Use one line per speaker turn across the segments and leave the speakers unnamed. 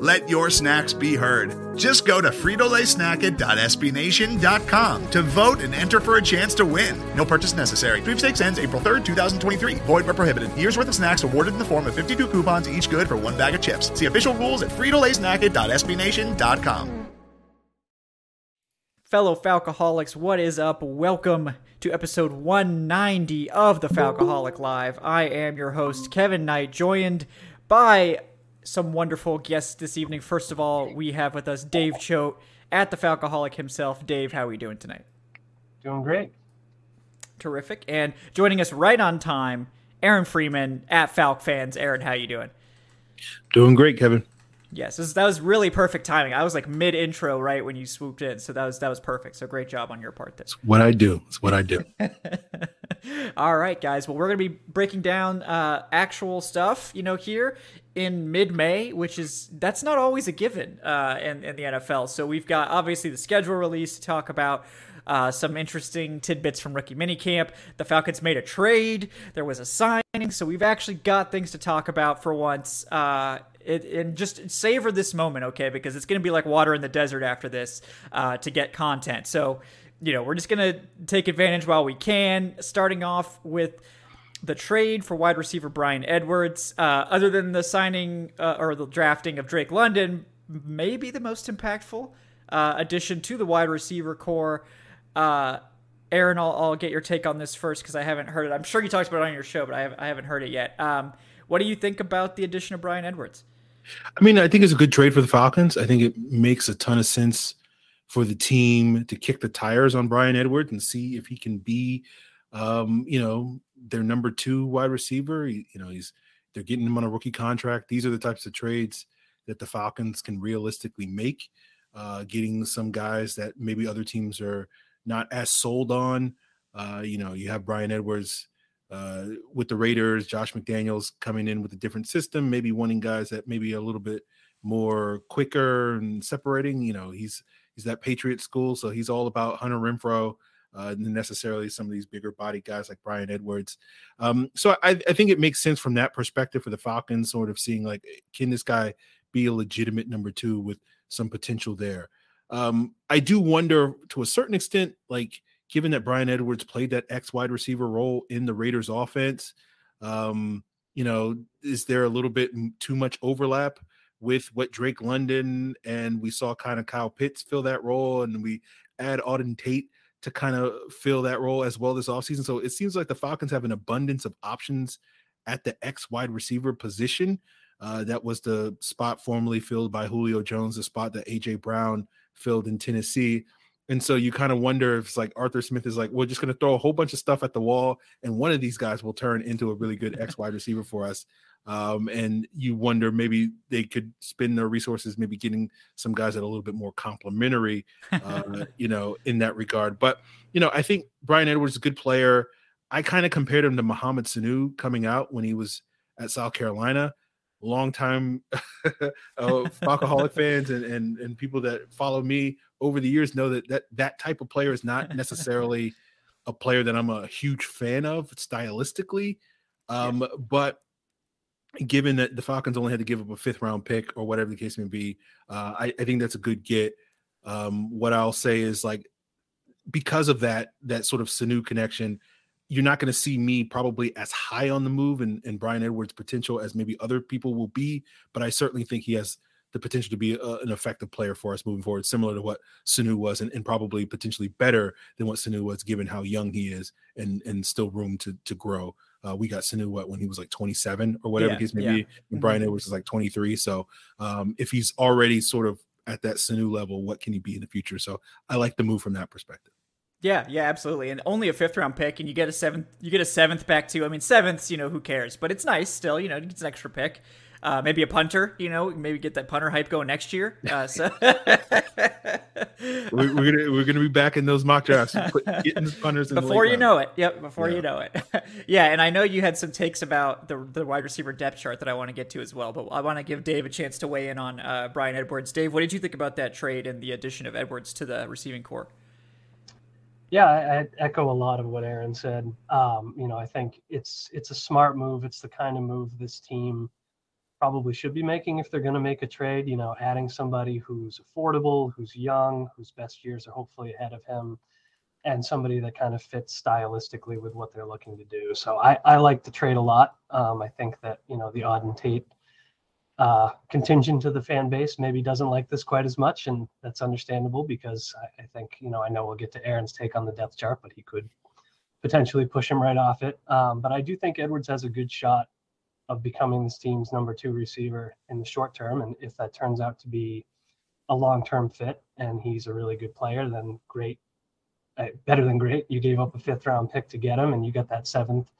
Let your snacks be heard. Just go to fritolaysnacket.sbnation.com to vote and enter for a chance to win. No purchase necessary. Sweepstakes ends April 3rd, 2023. Void where prohibited. Year's worth of snacks awarded in the form of 52 coupons, each good for one bag of chips. See official rules at fritolaysnacket.sbnation.com.
Fellow Falcoholics, what is up? Welcome to episode 190 of the Falcoholic Live. I am your host, Kevin Knight, joined by some wonderful guests this evening. First of all, we have with us Dave Choate at the Falcoholic himself. Dave, how are we doing tonight?
Doing great.
Terrific. And joining us right on time, Aaron Freeman at Falc Fans. Aaron, how you doing?
Doing great, Kevin.
Yes, this, that was really perfect timing. I was like mid intro right when you swooped in, so that was that was perfect. So great job on your part there.
It's what I do. It's what I do.
All right, guys. Well, we're gonna be breaking down uh, actual stuff, you know, here in mid May, which is that's not always a given uh, in in the NFL. So we've got obviously the schedule release to talk about. Uh, some interesting tidbits from rookie minicamp. The Falcons made a trade. There was a signing, so we've actually got things to talk about for once. Uh, it, and just savor this moment, okay? Because it's going to be like water in the desert after this uh, to get content. So, you know, we're just going to take advantage while we can. Starting off with the trade for wide receiver Bryan Edwards. Uh, other than the signing uh, or the drafting of Drake London, may be the most impactful uh, addition to the wide receiver corps. Uh, Aaron, I'll, I'll, get your take on this first because I haven't heard it. I'm sure you talked about it on your show, but I, have, I haven't heard it yet. Um, what do you think about the addition of Bryan Edwards?
I mean, I think it's a good trade for the Falcons. I think it makes a ton of sense for the team to kick the tires on Bryan Edwards and see if he can be, um, you know, their number two wide receiver. you know, he's they're getting him on a rookie contract. These are the types of trades that the Falcons can realistically make. Uh, getting some guys that maybe other teams are not as sold on. Uh, you know, you have Bryan Edwards uh, with the Raiders, Josh McDaniels coming in with a different system, maybe wanting guys that maybe a little bit more quicker and separating. You know, he's he's that Patriot school, so he's all about Hunter Renfrow, uh, than necessarily some of these bigger body guys like Bryan Edwards. Um, so I, I think it makes sense from that perspective for the Falcons, sort of seeing like, can this guy be a legitimate number two with some potential there? Um, I do wonder to a certain extent, like given that Bryan Edwards played that X wide receiver role in the Raiders offense, um, you know, is there a little bit too much overlap with what Drake London and we saw kind of Kyle Pitts fill that role, and we add Auden Tate to kind of fill that role as well this offseason. So it seems like the Falcons have an abundance of options at the X wide receiver position. Uh, that was the spot formerly filled by Julio Jones, the spot that AJ Brown filled in Tennessee. And so you kind of wonder if it's like Arthur Smith is like, we're just going to throw a whole bunch of stuff at the wall, and one of these guys will turn into a really good X wide receiver for us. Um, and you wonder maybe they could spend their resources, maybe getting some guys that are a little bit more complementary, uh, you know, in that regard. But you know, I think Bryan Edwards is a good player. I kind of compared him to Mohamed Sanu coming out when he was at South Carolina long time uh, Falcoholic fans and, and and people that follow me over the years know that that that type of player is not necessarily a player that I'm a huge fan of stylistically. Um, yeah. but given that the Falcons only had to give up a fifth round pick or whatever the case may be, uh, I, I, think that's a good get. Um, what I'll say is like because of that that sort of Sanu connection, you're not going to see me probably as high on the move and, and Bryan Edwards' potential as maybe other people will be, but I certainly think he has the potential to be a, an effective player for us moving forward, similar to what Sanu was, and, and, probably potentially better than what Sanu was, given how young he is and and still room to to grow. Uh, we got Sanu what when he was like 27 or whatever yeah, case may yeah. be, and mm-hmm. Edwards is like 23. So um, if he's already sort of at that Sanu level, what can he be in the future? So I like the move from that perspective.
Yeah, yeah, absolutely. And only a fifth round pick, and you get a seventh. You get a seventh back too. I mean, sevenths, you know, who cares? But it's nice still. You know, it's an extra pick. Uh, maybe a punter, you know, maybe get that punter hype going next year. Uh, so
we're, we're, gonna we're gonna be back in those mock drafts, getting the punters
before you round. know it. Yep, before yeah. you know it. yeah, and I know you had some takes about the the wide receiver depth chart that I want to get to as well, but I want to give Dave a chance to weigh in on uh, Bryan Edwards. Dave, what did you think about that trade and the addition of Edwards to the receiving corps?
Yeah, I, I, echo a lot of what Aaron said. Um, you know, I think it's it's a smart move. It's the kind of move this team probably should be making if they're going to make a trade. You know, adding somebody who's affordable, who's young, whose best years are hopefully ahead of him, and somebody that kind of fits stylistically with what they're looking to do. So I, I like the trade a lot. Um, I think that you know the Auden Tate uh, contingent to the fan base maybe doesn't like this quite as much, and that's understandable because I, I, think you know I know we'll get to Aaron's take on the depth chart, but he could potentially push him right off it. Um, but I do think Edwards has a good shot of becoming this team's number two receiver in the short term, and if that turns out to be a long-term fit and he's a really good player, then great, uh, better than great. You gave up a fifth-round pick to get him, and you got that seventh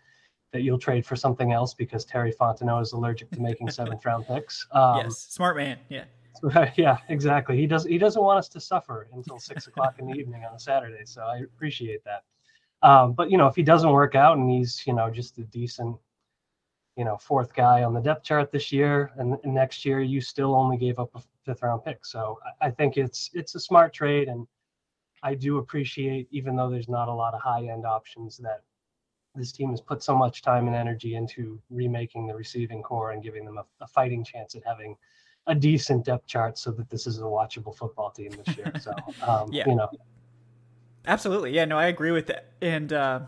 that you'll trade for something else because Terry Fontenot is allergic to making seventh round picks.
Um, yes, smart man. Yeah.
Yeah, exactly. He does. He doesn't want us to suffer until six o'clock in the evening on a Saturday. So I appreciate that. Um, but you know, if he doesn't work out and he's you know just a decent, you know, fourth guy on the depth chart this year, and, and next year you still only gave up a fifth round pick. So I, I think it's it's a smart trade, and I do appreciate, even though there's not a lot of high end options, that this team has put so much time and energy into remaking the receiving corps and giving them a, a, fighting chance at having a decent depth chart so that this is a watchable football team this year. So, um, yeah. you know.
Absolutely. Yeah, no, I agree with that. And, uh,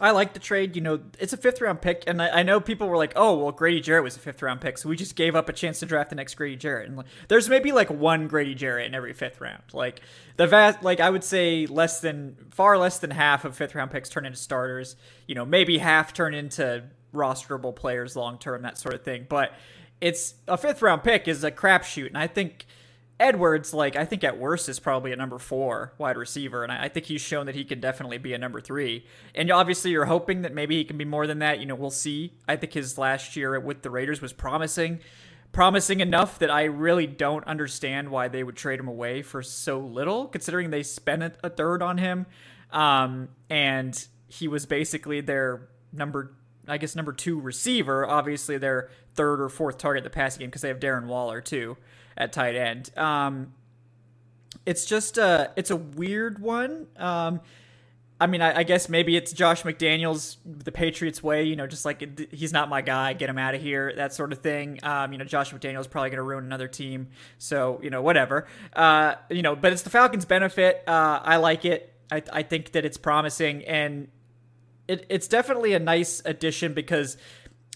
I like the trade. You know, it's a fifth round pick, and I, I, know people were like, "Oh, well, Grady Jarrett was a fifth round pick, so we just gave up a chance to draft the next Grady Jarrett." And like, there's maybe like one Grady Jarrett in every fifth round. Like the vast, like I would say, less than far less than half of fifth round picks turn into starters. You know, maybe half turn into rosterable players long term, that sort of thing. But it's a fifth round pick is a crapshoot, and I think Edwards, like I think at worst is probably a number four wide receiver, and I think he's shown that he can definitely be a number three. And obviously, you're hoping that maybe he can be more than that. You know, we'll see. I think his last year with the Raiders was promising, promising enough that I really don't understand why they would trade him away for so little, considering they spent a third on him, um, and he was basically their number. I guess number two receiver, obviously their third or fourth target the passing game because they have Darren Waller too at tight end. Um, it's just a it's a weird one. Um, I mean, I, I, guess maybe it's Josh McDaniels, the Patriots way. You know, just like he's not my guy, get him out of here, that sort of thing. Um, you know, Josh McDaniels probably going to ruin another team, so you know, whatever. Uh, you know, but it's the Falcons' benefit. Uh, I like it. I, I think that it's promising, and it, it's definitely a nice addition because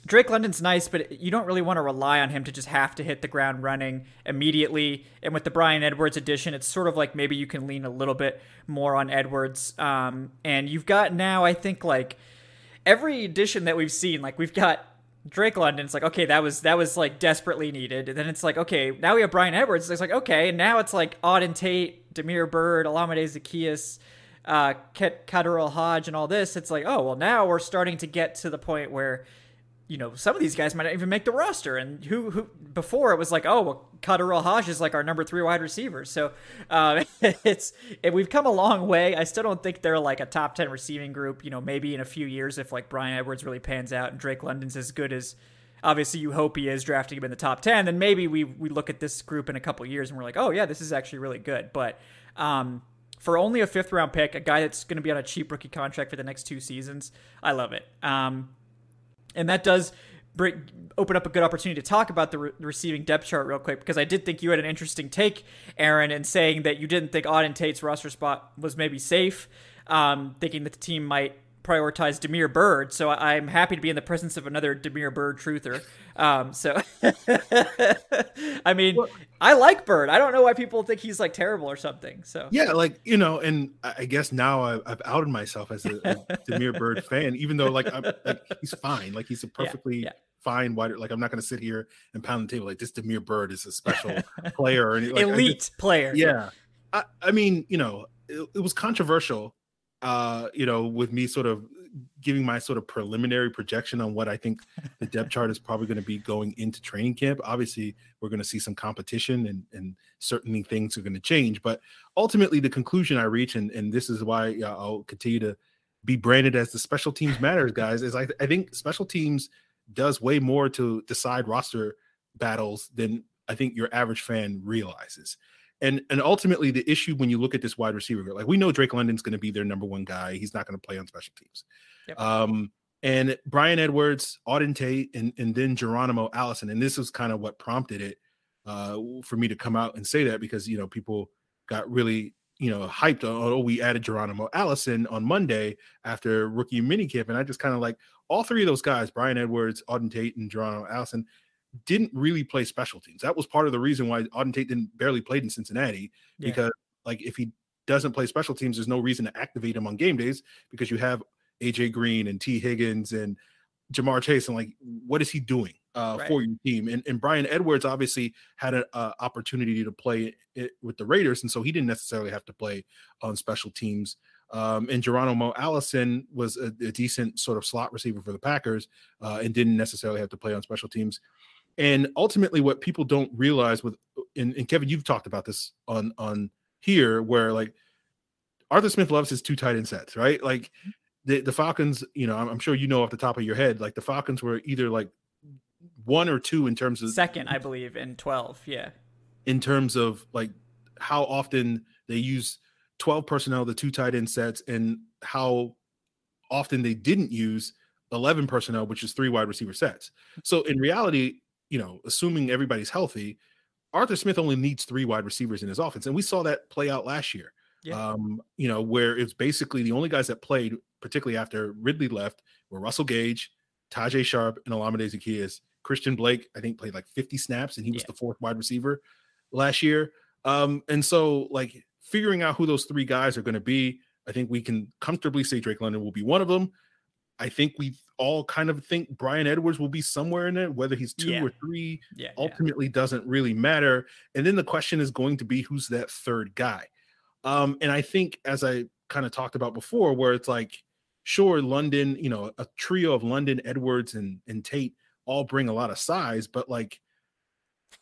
Drake London's nice, but you don't really want to rely on him to just have to hit the ground running immediately. And with the Bryan Edwards addition, it's sort of like maybe you can lean a little bit more on Edwards. Um, and you've got now, I think, like every addition that we've seen, like we've got Drake London. It's like okay, that was that was like desperately needed. And then it's like okay, now we have Bryan Edwards. It's like okay, and now it's like Auden Tate, Damiere Byrd, Olamide Zaccheaus, uh, KhaDarel Hodge, and all this. It's like oh well, now we're starting to get to the point where you know, some of these guys might not even make the roster. And who, who before it was like, oh, well, KhaDarel Hodge is like our number three wide receiver. So uh, it's it, we've come a long way. I still don't think they're like a top ten receiving group. You know, maybe in a few years if like Bryan Edwards really pans out and Drake London's as good as obviously you hope he is drafting him in the top 10 then maybe we we look at this group in a couple years and we're like oh yeah this is actually really good but um, for only a fifth round pick a guy that's going to be on a cheap rookie contract for the next two seasons i love it um, and that does bring, open up a good opportunity to talk about the re- receiving depth chart real quick because I did think you had an interesting take, Aaron, in saying that you didn't think Auden Tate's roster spot was maybe safe, um, thinking that the team might prioritize Damiere Byrd, So I'm happy to be in the presence of another Damiere Byrd truther. Um, so I mean, well, I like Byrd. I don't know why people think he's like terrible or something. So
yeah, like you know, and I guess now I've, I've outed myself as a, a Damiere Byrd fan, even though like, I'm, like he's fine. Like he's a perfectly. Yeah, yeah. Fine, wide. Like I'm not going to sit here and pound the table like this. Damiere Byrd is a special player, or
like, elite just, player.
Yeah, I, I mean, you know, it, it was controversial uh, you know, with me sort of giving my sort of preliminary projection on what I think the depth chart is probably going to be going into training camp. Obviously, we're going to see some competition and and certainly things are going to change. But ultimately, the conclusion I reach, and and this is why uh, I'll continue to be branded as the special teams matters, guys, is I, I think special teams does way more to decide roster battles than I think your average fan realizes. And and ultimately the issue when you look at this wide receiver, like we know Drake London's going to be their number one guy. He's not going to play on special teams. Yep. Um, and Bryan Edwards, Auden Tate, and, and then Geronimo Allison. And this was kind of what prompted it uh, for me to come out and say that because you know people got really you know hyped on oh we added Geronimo Allison on Monday after rookie minicamp, and I just kind of like all three of those guys, Bryan Edwards, Auden Tate, and Geronimo Allison, didn't really play special teams. That was part of the reason why Auden Tate didn't barely played in Cincinnati yeah. because like if he doesn't play special teams, there's no reason to activate him on game days because you have AJ Green and Tee Higgins and Ja'Marr Chase and like what is he doing uh, right. for your team? And, and Bryan Edwards obviously had an opportunity to play it with the Raiders, and so he didn't necessarily have to play on special teams. Um, and Geronimo Allison was a, a, decent sort of slot receiver for the Packers uh, and didn't necessarily have to play on special teams. And ultimately, what people don't realize with and, and Kevin, you've talked about this on on here, where like Arthur Smith loves his two tight end sets, right? Like mm-hmm. the, the Falcons, you know, I'm, I'm, sure you know off the top of your head, like the Falcons were either like one or two in terms of
second, I believe, in 12. Yeah.
In terms of like how often they use 12 personnel, the two tight end sets, and how often they didn't use 11 personnel, which is three wide receiver sets. So in reality, you know, assuming everybody's healthy, Arthur Smith only needs three wide receivers in his offense. And we saw that play out last year. Yeah. Um, you know, where it's basically the only guys that played, particularly after Ridley left, were Russell Gage, Tajae Sharpe, and Olamide Zaccheaus. Christian Blake, I think, played like 50 snaps, and he was yeah. the fourth wide receiver last year. Um, and so like figuring out who those three guys are going to be, I think we can comfortably say Drake London will be one of them. I think we all kind of think Bryan Edwards will be somewhere in it, whether he's two yeah. or three, yeah, ultimately yeah. doesn't really matter. And then the question is going to be who's that third guy. Um, and I think as I kind of talked about before, where it's like, sure, London, you know, a trio of London, Edwards, and and Tate all bring a lot of size, but like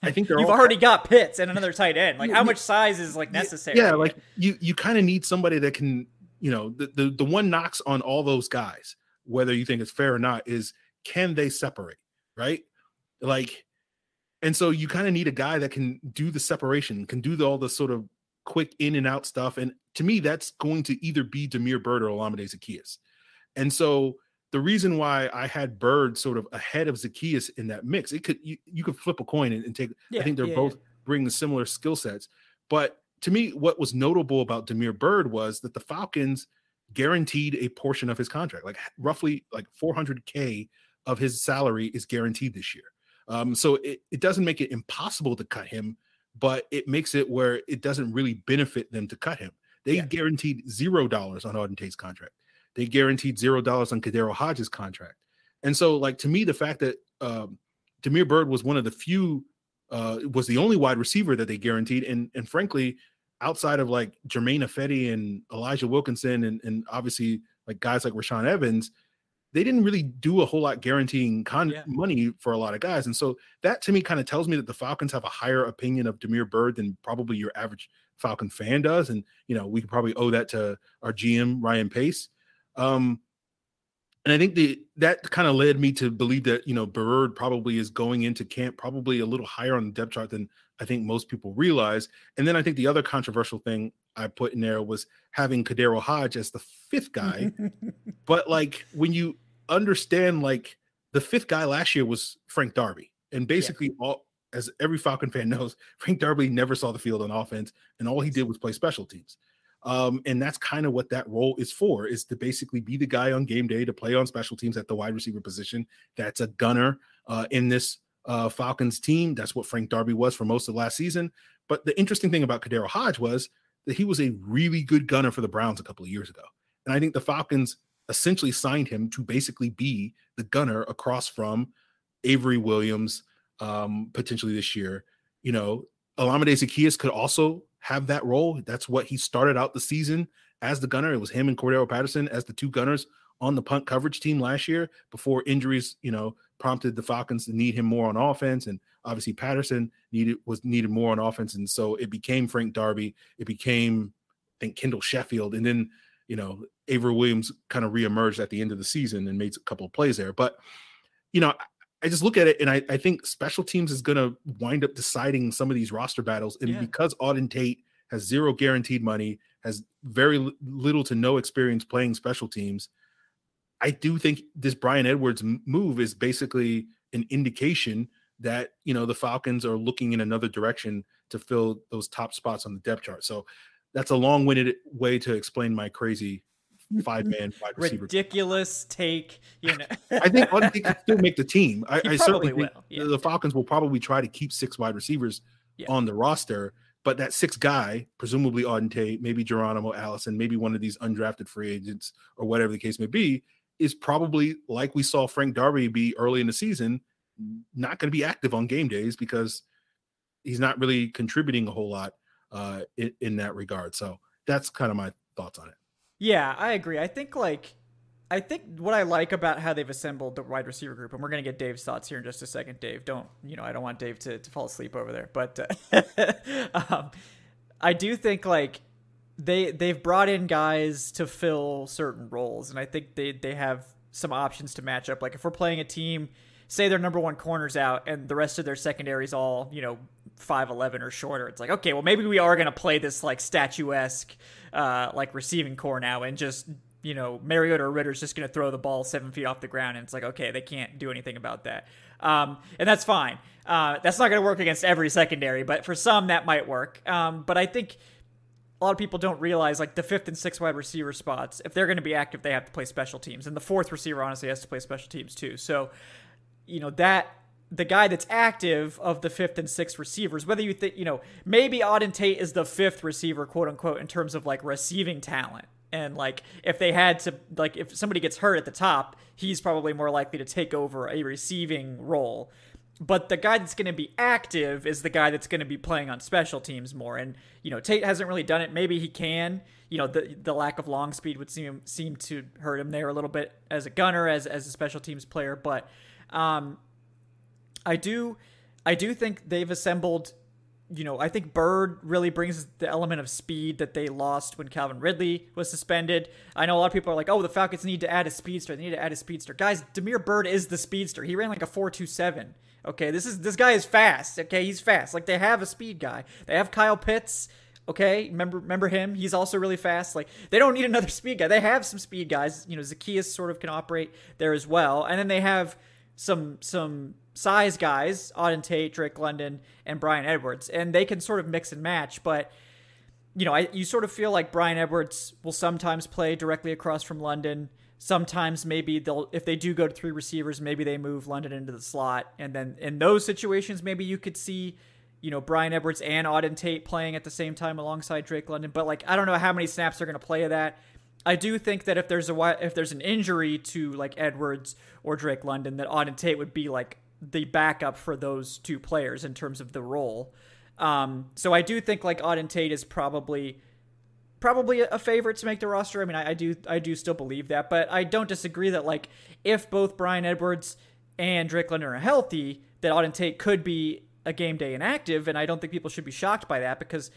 I think
you've already got Pitts and another tight end. Like, how much size is like necessary?
Yeah, like you you kind of need somebody that can, you know, the, the the one knocks on all those guys whether you think it's fair or not, is can they separate, right? Like, and so you kind of need a guy that can do the separation, can do the, all the sort of quick in and out stuff. And to me, that's going to either be Damiere Byrd or Olamide Zaccheaus. And so the reason why I had Byrd sort of ahead of Zaccheaus in that mix, it could you, you could flip a coin and, and take. Yeah, I think they're yeah, both yeah. bringing similar skill sets. But to me, what was notable about Damiere Byrd was that the Falcons – guaranteed a portion of his contract, like roughly like 400k of his salary is guaranteed this year. Um, so it, it doesn't make it impossible to cut him, but it makes it where it doesn't really benefit them to cut him. They yeah. guaranteed zero dollars on Auden Tate's contract. They guaranteed zero dollars on KhaDarel Hodge's contract. And so, like to me, the fact that um, Damiere Byrd was one of the few, uh, was the only wide receiver that they guaranteed, and and frankly, outside of like Germain Ifedi and Elijah Wilkinson and, and obviously like guys like Rashaan Evans, they didn't really do a whole lot guaranteeing con- yeah. money for a lot of guys. And so that to me kind of tells me that the Falcons have a higher opinion of Damiere Byrd than probably your average Falcon fan does. And, you know, we could probably owe that to our GM, Ryan Pace. Um, and I think the that kind of led me to believe that you know Byrd probably is going into camp probably a little higher on the depth chart than I think most people realize. And then I think the other controversial thing I put in there was having KhaDarel Hodge as the fifth guy. but like when you understand, like the fifth guy last year was Frank Darby, and basically yeah. all as every Falcon fan knows, Frank Darby never saw the field on offense, and all he did was play special teams. Um, and that's kind of what that role is for, is to basically be the guy on game day to play on special teams at the wide receiver position. That's a gunner uh, in this uh, Falcons team. That's what Frank Darby was for most of last season. But the interesting thing about KhaDarel Hodge was that he was a really good gunner for the Browns a couple of years ago. And I think the Falcons essentially signed him to basically be the gunner across from Avery Williams um, potentially this year. You know, Olamide Zaccheaus could also have that role. That's what he started out the season as the gunner. It was him and Cordarrelle Patterson as the two gunners on the punt coverage team last year before injuries, you know, prompted the Falcons to need him more on offense. And obviously Patterson needed was needed more on offense. And so it became Frank Darby. It became, I think, Kendall Sheffield. And then, you know, Avery Williams kind of reemerged at the end of the season and made a couple of plays there. But, you know, I just look at it and I, I think special teams is going to wind up deciding some of these roster battles. And yeah. because Auden Tate has zero guaranteed money, has very little to no experience playing special teams, I do think this Bryan Edwards move is basically an indication that you know the Falcons are looking in another direction to fill those top spots on the depth chart. So that's a long-winded way to explain my crazy mm-hmm. five-man wide receiver.
Ridiculous take. You know,
I think he can still make the team. I, I certainly think yeah. the Falcons will probably try to keep six wide receivers yeah. on the roster. But that sixth guy, presumably Auden Tate, maybe Geronimo Allison, maybe one of these undrafted free agents or whatever the case may be, is probably like we saw Frank Darby be early in the season, not going to be active on game days because he's not really contributing a whole lot uh, in, in that regard. So that's kind of my thoughts on it.
Yeah, I agree. I think like I think what I like about how they've assembled the wide receiver group, and we're gonna get Dave's thoughts here in just a second. Dave, don't you know? I don't want Dave to, to fall asleep over there, but uh, um, I do think like they they've brought in guys to fill certain roles, and I think they they have some options to match up. Like if we're playing a team, say their number one corners out, and the rest of their secondaries all you know five eleven or shorter. It's like okay, well maybe we are gonna play this like statuesque uh, like receiving corps now, and just you know Mariota or Ridder's just gonna throw the ball seven feet off the ground, and it's like okay, they can't do anything about that, um, and that's fine. Uh, that's not gonna work against every secondary, but for some that might work. Um, but I think a lot of people don't realize like the fifth and sixth wide receiver spots, if they're going to be active, they have to play special teams. And the fourth receiver honestly has to play special teams too. So, you know, that the guy that's active of the fifth and sixth receivers, whether you think, you know, maybe Auden Tate is the fifth receiver, quote unquote, in terms of like receiving talent. And like if they had to like if somebody gets hurt at the top, he's probably more likely to take over a receiving role but the guy that's going to be active is the guy that's going to be playing on special teams more. And you know, Tate hasn't really done it. Maybe he can. You know, the the lack of long speed would seem seem to hurt him there a little bit as a gunner, as as a special teams player. But um, I do I do think they've assembled. You know, I think Byrd really brings the element of speed that they lost when Calvin Ridley was suspended. I know a lot of people are like, "Oh, the Falcons need to add a speedster. They need to add a speedster." Guys, Damiere Byrd is the speedster. He ran like a four two seven. Okay, this is this guy is fast. Okay, he's fast. Like they have a speed guy. They have Kyle Pitts. Okay, remember remember him? He's also really fast. Like they don't need another speed guy. They have some speed guys. You know, Zaccheaus sort of can operate there as well. And then they have some some size guys, Auden Tate, Drake London, and Bryan Edwards, and they can sort of mix and match. But you know, I you sort of feel like Bryan Edwards will sometimes play directly across from London sometimes maybe they'll if they do go to three receivers maybe they move london into the slot. And then in those situations maybe you could see you know Bryan edwards and auden tate playing at the same time alongside drake london. But like i don't know how many snaps they're going to play of that. I do think that if there's a if there's an injury to like edwards or drake london that auden tate would be like the backup for those two players in terms of the role. Um, so i do think like auden tate is probably probably a favorite to make the roster. I mean, I, I, do I do still believe that, but I don't disagree that like if both Bryan Edwards and Drake are healthy, that Auden Tate could be a game day inactive, and I don't think people should be shocked by that because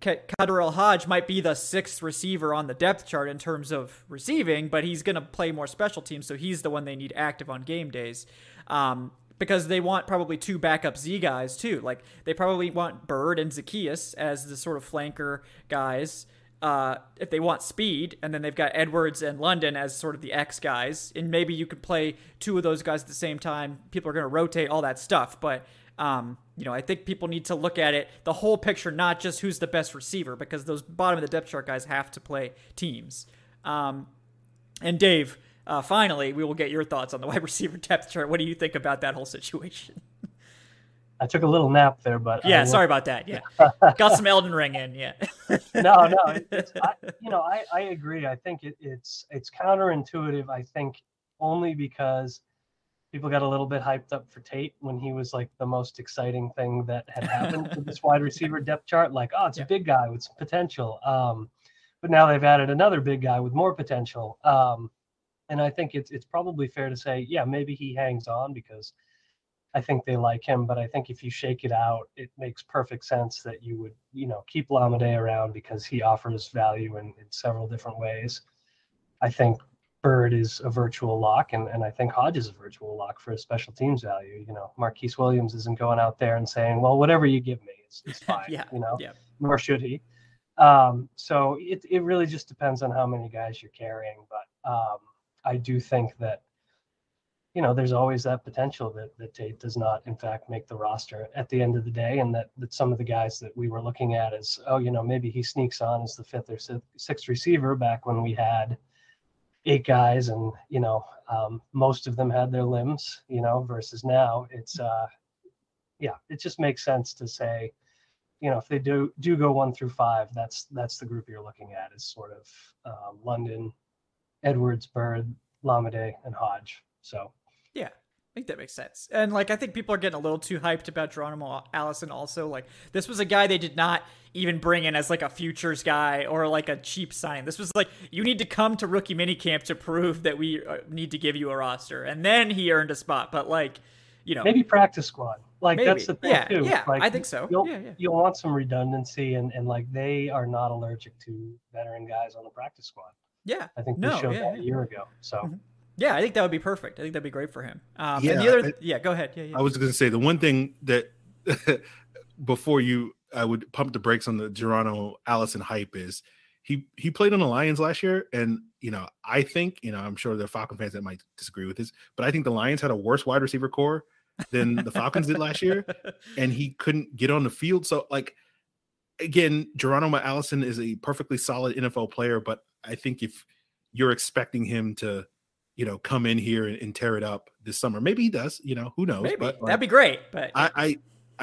KhaDarel Hodge might be the sixth receiver on the depth chart in terms of receiving, but he's going to play more special teams, so he's the one they need active on game days. Um, because they want probably two backup Z guys too. Like they probably want Byrd and Zaccheaus as the sort of flanker guys uh, if they want speed, and then they've got Edwards and London as sort of the X guys, and maybe you could play two of those guys at the same time. People are going to rotate all that stuff, but um, you know, I think people need to look at it the whole picture, not just who's the best receiver, because those bottom of the depth chart guys have to play teams. Um, and Dave, uh, finally, we will get your thoughts on the wide receiver depth chart. What do you think about that whole situation?
I took a little nap there, but
yeah, sorry about that. Yeah, got some Elden Ring in. Yeah.
no, no, I, you know, I, I agree. I think it, it's it's counterintuitive. I think only because people got a little bit hyped up for Tate when he was like the most exciting thing that had happened to this wide receiver depth chart. Like, oh, it's yeah. a big guy with some potential. Um, but now they've added another big guy with more potential. Um, And I think it's it's probably fair to say, yeah, maybe he hangs on because I think they like him. But I think if you shake it out, it makes perfect sense that you would, you know, keep Lamade around because he offers value in, in several different ways. I think Byrd is a virtual lock, and, and I think Hodge is a virtual lock for his special teams value. You know, Marquise Williams isn't going out there and saying, "Well, whatever you give me, it's, it's fine."
yeah,
you know,
yeah.
nor should he. Um, so it it really just depends on how many guys you're carrying, but um, I do think that you know there's always that potential that that Tate does not in fact make the roster at the end of the day, and that that some of the guys that we were looking at as oh you know maybe he sneaks on as the fifth or sixth receiver back when we had eight guys and you know um, most of them had their limbs you know versus now it's uh yeah it just makes sense to say you know if they do do go one through five that's that's the group you're looking at is sort of um, london edwards byrd lamade and hodge. So
yeah I think that makes sense. And like I think people are getting a little too hyped about Geronimo Allison also. Like this was a guy they did not even bring in as like a futures guy or like a cheap sign. This was like you need to come to rookie minicamp to prove that we uh, need to give you a roster. And then he earned a spot. But like, you know,
maybe practice squad. Like
maybe.
that's the thing
yeah,
too.
Yeah,
like,
I think so.
You'll,
yeah, yeah.
you'll want some redundancy and, and like they are not allergic to veteran guys on the practice squad.
Yeah.
I think they showed
yeah,
that
yeah.
a year ago. So
mm-hmm. Yeah, I think that would be perfect. I think that'd be great for him. Um,
Yeah,
and the other,
I-
yeah, go ahead. Yeah, yeah.
I was going to say the one thing that before you, I would pump the brakes on the Geronimo Allison hype is he he played on the Lions last year, and you know I think you know I'm sure there are Falcon fans that might disagree with this, but I think the Lions had a worse wide receiver corps than the Falcons did last year, and he couldn't get on the field. So like again, Geronimo Allison is a perfectly solid NFL player, but I think if you're expecting him to you know come in here and, and tear it up this summer, maybe he does. You know who knows?
Maybe
but
that'd be great. But
I, I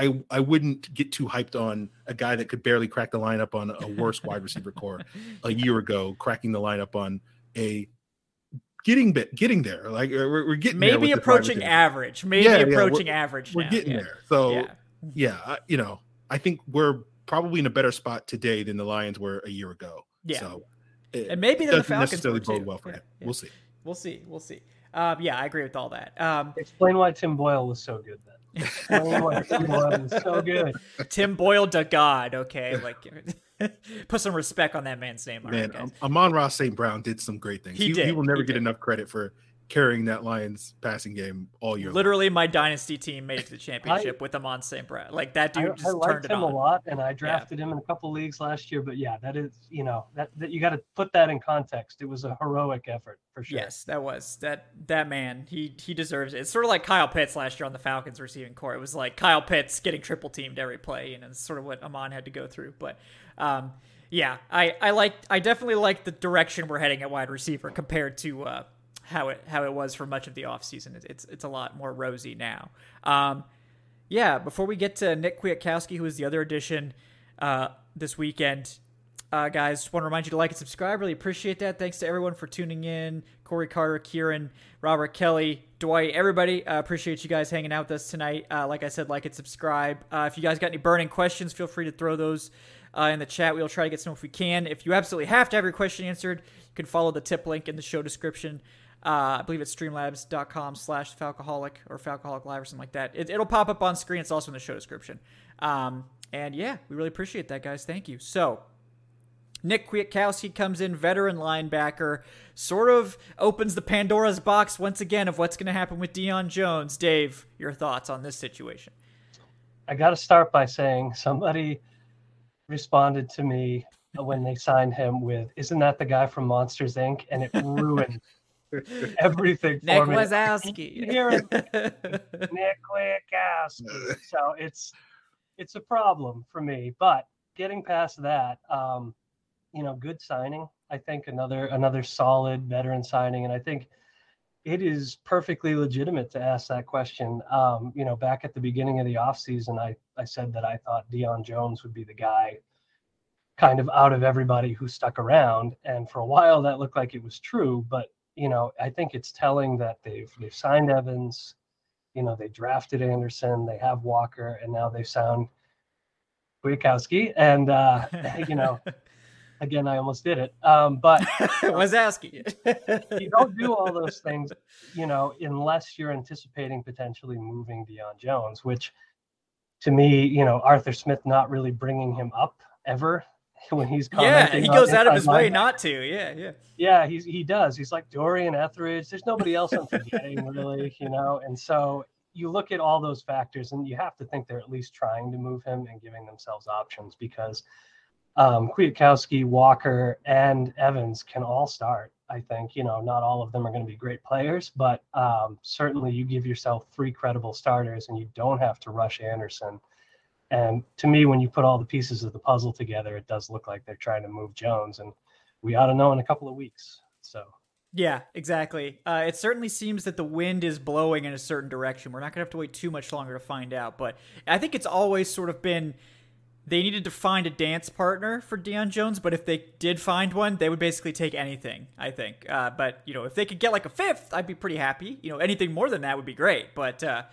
I I wouldn't get too hyped on a guy that could barely crack the lineup on a worse wide receiver corps a year ago, cracking the lineup on a getting bit getting there. Like we're, we're getting
maybe approaching average. Maybe
Yeah, yeah, we're-
approaching average.
We're
now.
getting
yeah.
there. So
Yeah.
yeah, you know, I think we're probably in a better spot today than the Lions were a year ago.
Yeah.
So it
And maybe the Falcons
necessarily bode well for
Yeah,
him.
yeah.
We'll see.
We'll see. We'll see. Um, yeah, I agree with all that. Um,
explain why Tim Boyle was so good then. Explain why Tim Boyle was so good.
Tim Boyle to God. Okay, like put some respect on that man's name.
Man,
guys.
Am- Amon-Ra St. Brown did some great things.
He
He, he, will never
he
get
did.
enough credit for carrying that Lions passing game all year. long.
Literally, my dynasty team made it to the championship with Amon St. Brown. Like that dude
I
just turned
liked
it
him
on.
a lot, and I drafted him in a couple leagues last year. But yeah, that is you know that, that you got to put that in context. It was a heroic effort for sure.
Yes, that was that that man. He he deserves it. It's sort of like Kyle Pitts last year on the Falcons receiving corps. It was like Kyle Pitts getting triple teamed every play, and it's sort of what Amon had to go through. But um, yeah, I I like I definitely like the direction we're heading at wide receiver compared to uh, how it how it was for much of the offseason. It's it's it's a lot more rosy now. Um, yeah, before we get to Nick Kwiatkoski, who is the other addition uh, this weekend, uh, guys, just want to remind you to like and subscribe. Really appreciate that. Thanks to everyone for tuning in. Corey Carter, Kieran, Robert Kelly, Dwight, everybody. Uh, appreciate you guys hanging out with us tonight. Uh, like I said, like and subscribe. Uh, if you guys got any burning questions, feel free to throw those uh, in the chat. We'll try to get some if we can. If you absolutely have to have your question answered, you can follow the tip link in the show description. Uh, I believe it's streamlabs.com slash Falcoholic or Falcoholic Live or something like that. It, it'll pop up on screen. It's also in the show description. Um, and yeah, we really appreciate that, guys. Thank you. So, Nick Kwiatkoski comes in, veteran linebacker, sort of opens the Pandora's box once again of what's going to happen with Deion Jones. Dave, your thoughts on this situation?
I got to start by saying somebody responded to me when they signed him with, "Isn't that the guy from Monsters Inc?" And it ruined everything
Nick
for me.
Wazowski.
Nick Kwiatkoski. So it's it's a problem for me. But getting past that, um, you know, good signing. I think another another solid veteran signing, and I think it is perfectly legitimate to ask that question. Um, you know, back at the beginning of the offseason, I I said that I thought Deion Jones would be the guy kind of out of everybody who stuck around. And for a while that looked like it was true, but you know, I think it's telling that they've they've signed Evans, you know, they drafted Andersen, they have Walker, and now they've signed Kwiatkoski. And uh, you know, Again, I almost did it. Um, but
I was asking you.
you don't do all those things, you know, unless you're anticipating potentially moving beyond Jones, which to me, you know, Arthur Smith not really bringing him up ever when he's
yeah, he goes out of his way not to. Yeah, yeah,
yeah. He's he does. He's like Dorian Etheridge. There's nobody else I'm forgetting really, you know. And so you look at all those factors, and you have to think they're at least trying to move him and giving themselves options because um, Kwiatkoski, Walker, and Evans can all start. I think you know not all of them are going to be great players, but um, certainly you give yourself three credible starters, and you don't have to rush Andersen. And to me, when you put all the pieces of the puzzle together, it does look like they're trying to move Jones, and we ought to know in a couple of weeks. So.
Yeah, exactly. Uh, it certainly seems that the wind is blowing in a certain direction. We're not going to have to wait too much longer to find out, but I think it's always sort of been they needed to find a dance partner for Deion Jones, but if they did find one, they would basically take anything, I think. Uh, but, you know, if they could get like a fifth, I'd be pretty happy. You know, anything more than that would be great, but uh,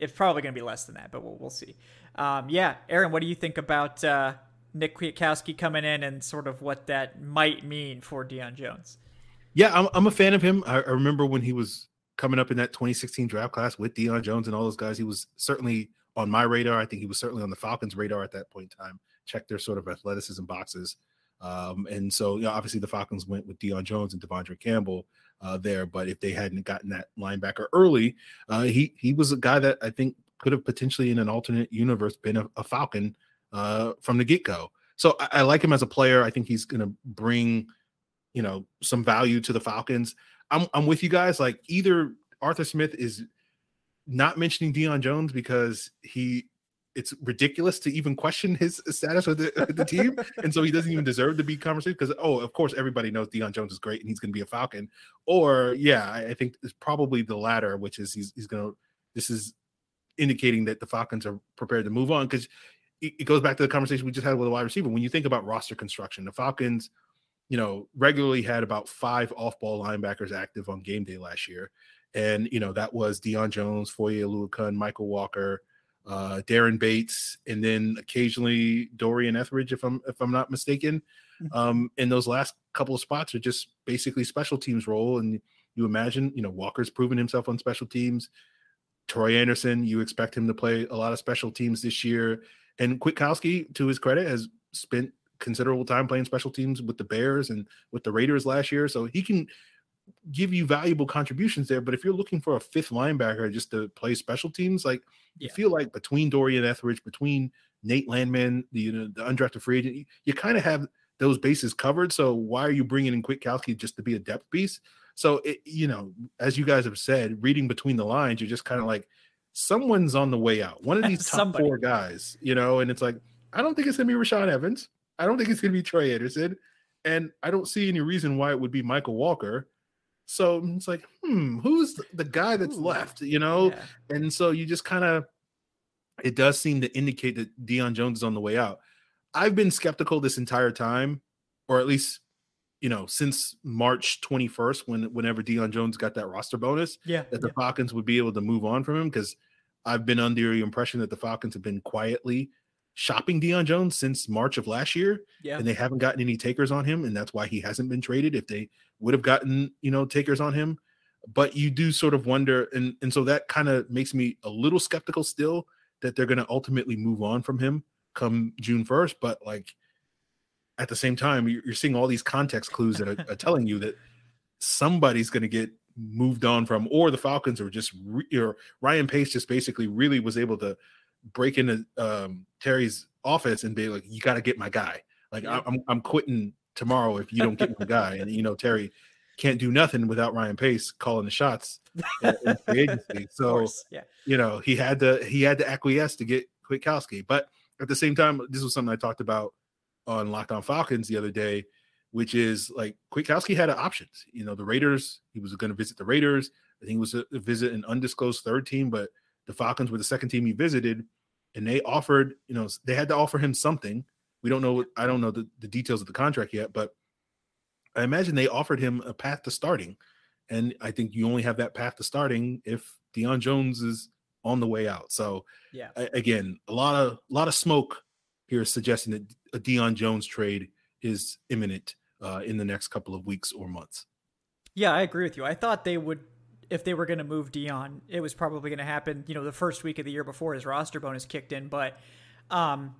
it's probably going to be less than that, but we'll, we'll see. Um, yeah, Aaron, what do you think about uh, Nick Kwiatkoski coming in and sort of what that might mean for Deion Jones?
Yeah, I'm, I'm a fan of him. I, I remember when he was coming up in that 2016 draft class with Deion Jones and all those guys, he was certainly – on my radar. I think he was certainly on the Falcons' radar at that point in time. Check their sort of athleticism boxes. Um, and so, you know, obviously the Falcons went with Deion Jones and De'Vondre Campbell uh, there. But if they hadn't gotten that linebacker early, uh, he he was a guy that I think could have potentially in an alternate universe been a, a Falcon uh, from the get go. So I, I, like him as a player. I think he's going to bring, you know, some value to the Falcons. I'm I'm with you guys. Like either Arthur Smith is not mentioning Deion Jones because he it's ridiculous to even question his status with the, with the team, and so he doesn't even deserve to be conversation. Because oh, of course, everybody knows Deion Jones is great and he's going to be a Falcon. Or yeah, I, I think it's probably the latter, which is he's he's going to. This is indicating that the Falcons are prepared to move on because it, it goes back to the conversation we just had with the wide receiver. When you think about roster construction, the Falcons, you know, regularly had about five off-ball linebackers active on game day last year and you know that was Deion Jones, Foye Oluokun, Michael Walker, uh, Daren Bates, and then occasionally Dorian Etheridge, if I'm if I'm not mistaken. Mm-hmm. Um, and those last couple of spots are just basically special teams role. And you imagine, you know, Walker's proven himself on special teams. Troy Andersen, you expect him to play a lot of special teams this year. And Kwiatkoski, to his credit, has spent considerable time playing special teams with the Bears and with the Raiders last year. So he can give you valuable contributions there. But if you're looking for a fifth linebacker just to play special teams, like yeah. you feel like between Dorian Etheridge, between Nate Landman, the you know, the undrafted free agent, you, you kind of have those bases covered. So why are you bringing in Kwiatkoski just to be a depth piece? So it, you know, as you guys have said, reading between the lines, you're just kind of like someone's on the way out. One of these top four guys, you know, and it's like I don't think it's gonna be Rashaan Evans. I don't think it's gonna be Troy Andersen, and I don't see any reason why it would be Michael Walker. So it's like, hmm, who's the guy that's Ooh, left? You know, yeah. and so you just kind of, it does seem to indicate that Deion Jones is on the way out. I've been skeptical this entire time, or at least, you know, since March 21st, when whenever Deion Jones got that roster bonus,
yeah,
that the
yeah.
Falcons would be able to move on from him because I've been under the impression that the Falcons have been quietly shopping Deion Jones since March of last year,
yeah.
and they haven't gotten any takers on him, and that's why he hasn't been traded. If they would have gotten, you know, takers on him, but you do sort of wonder, and and so that kind of makes me a little skeptical still that they're going to ultimately move on from him come June first. But like at the same time, you're, seeing all these context clues that are, are telling you that somebody's going to get moved on from, or the Falcons are just, re- or Ryan Pace just basically really was able to break into um, Terry's office and be like, "You got to get my guy. Like. I'm I'm quitting tomorrow if you don't get my guy." And you know Terry can't do nothing without Ryan Pace calling the shots in, in free agency. So
yeah.
you know he had to he had to acquiesce to get Kwiatkoski. But at the same time, this was something I talked about on Locked On Falcons the other day, which is like Kwiatkoski had options. You know, the Raiders, he was going to visit the Raiders. I think it was a, a visit an undisclosed third team, but the Falcons were the second team he visited, and they offered, you know, they had to offer him something. We don't know, I don't know the, the details of the contract yet, but I imagine they offered him a path to starting. And I think you only have that path to starting if Deion Jones is on the way out. So
yeah,
again, a lot of a lot of smoke here suggesting that a Deion Jones trade is imminent uh, in the next couple of weeks or months.
Yeah, I agree with you. I thought they would, if they were going to move Deion, it was probably going to happen, you know, the first week of the year before his roster bonus kicked in. But, um,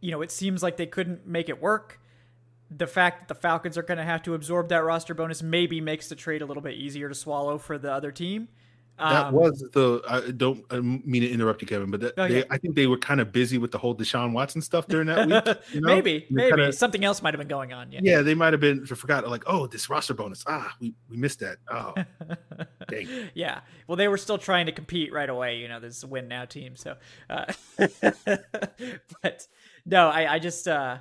you know, it seems like they couldn't make it work. The fact that the Falcons are going to have to absorb that roster bonus maybe makes the trade a little bit easier to swallow for the other team.
That
Um,
was the. I don't I mean to interrupt you, Kevin, but that,
Oh,
they. I think they were kind of busy with the whole Deshaun Watson stuff during that week. you know?
maybe, maybe
kinda-
something else might have been going on. Yeah.
yeah, they might have been forgot. Like, oh, this roster bonus. Ah, we, we missed that. Oh, dang.
yeah. Well, they were still trying to compete right away. You know, this is a win now team. So, uh, but no, I, I just, uh,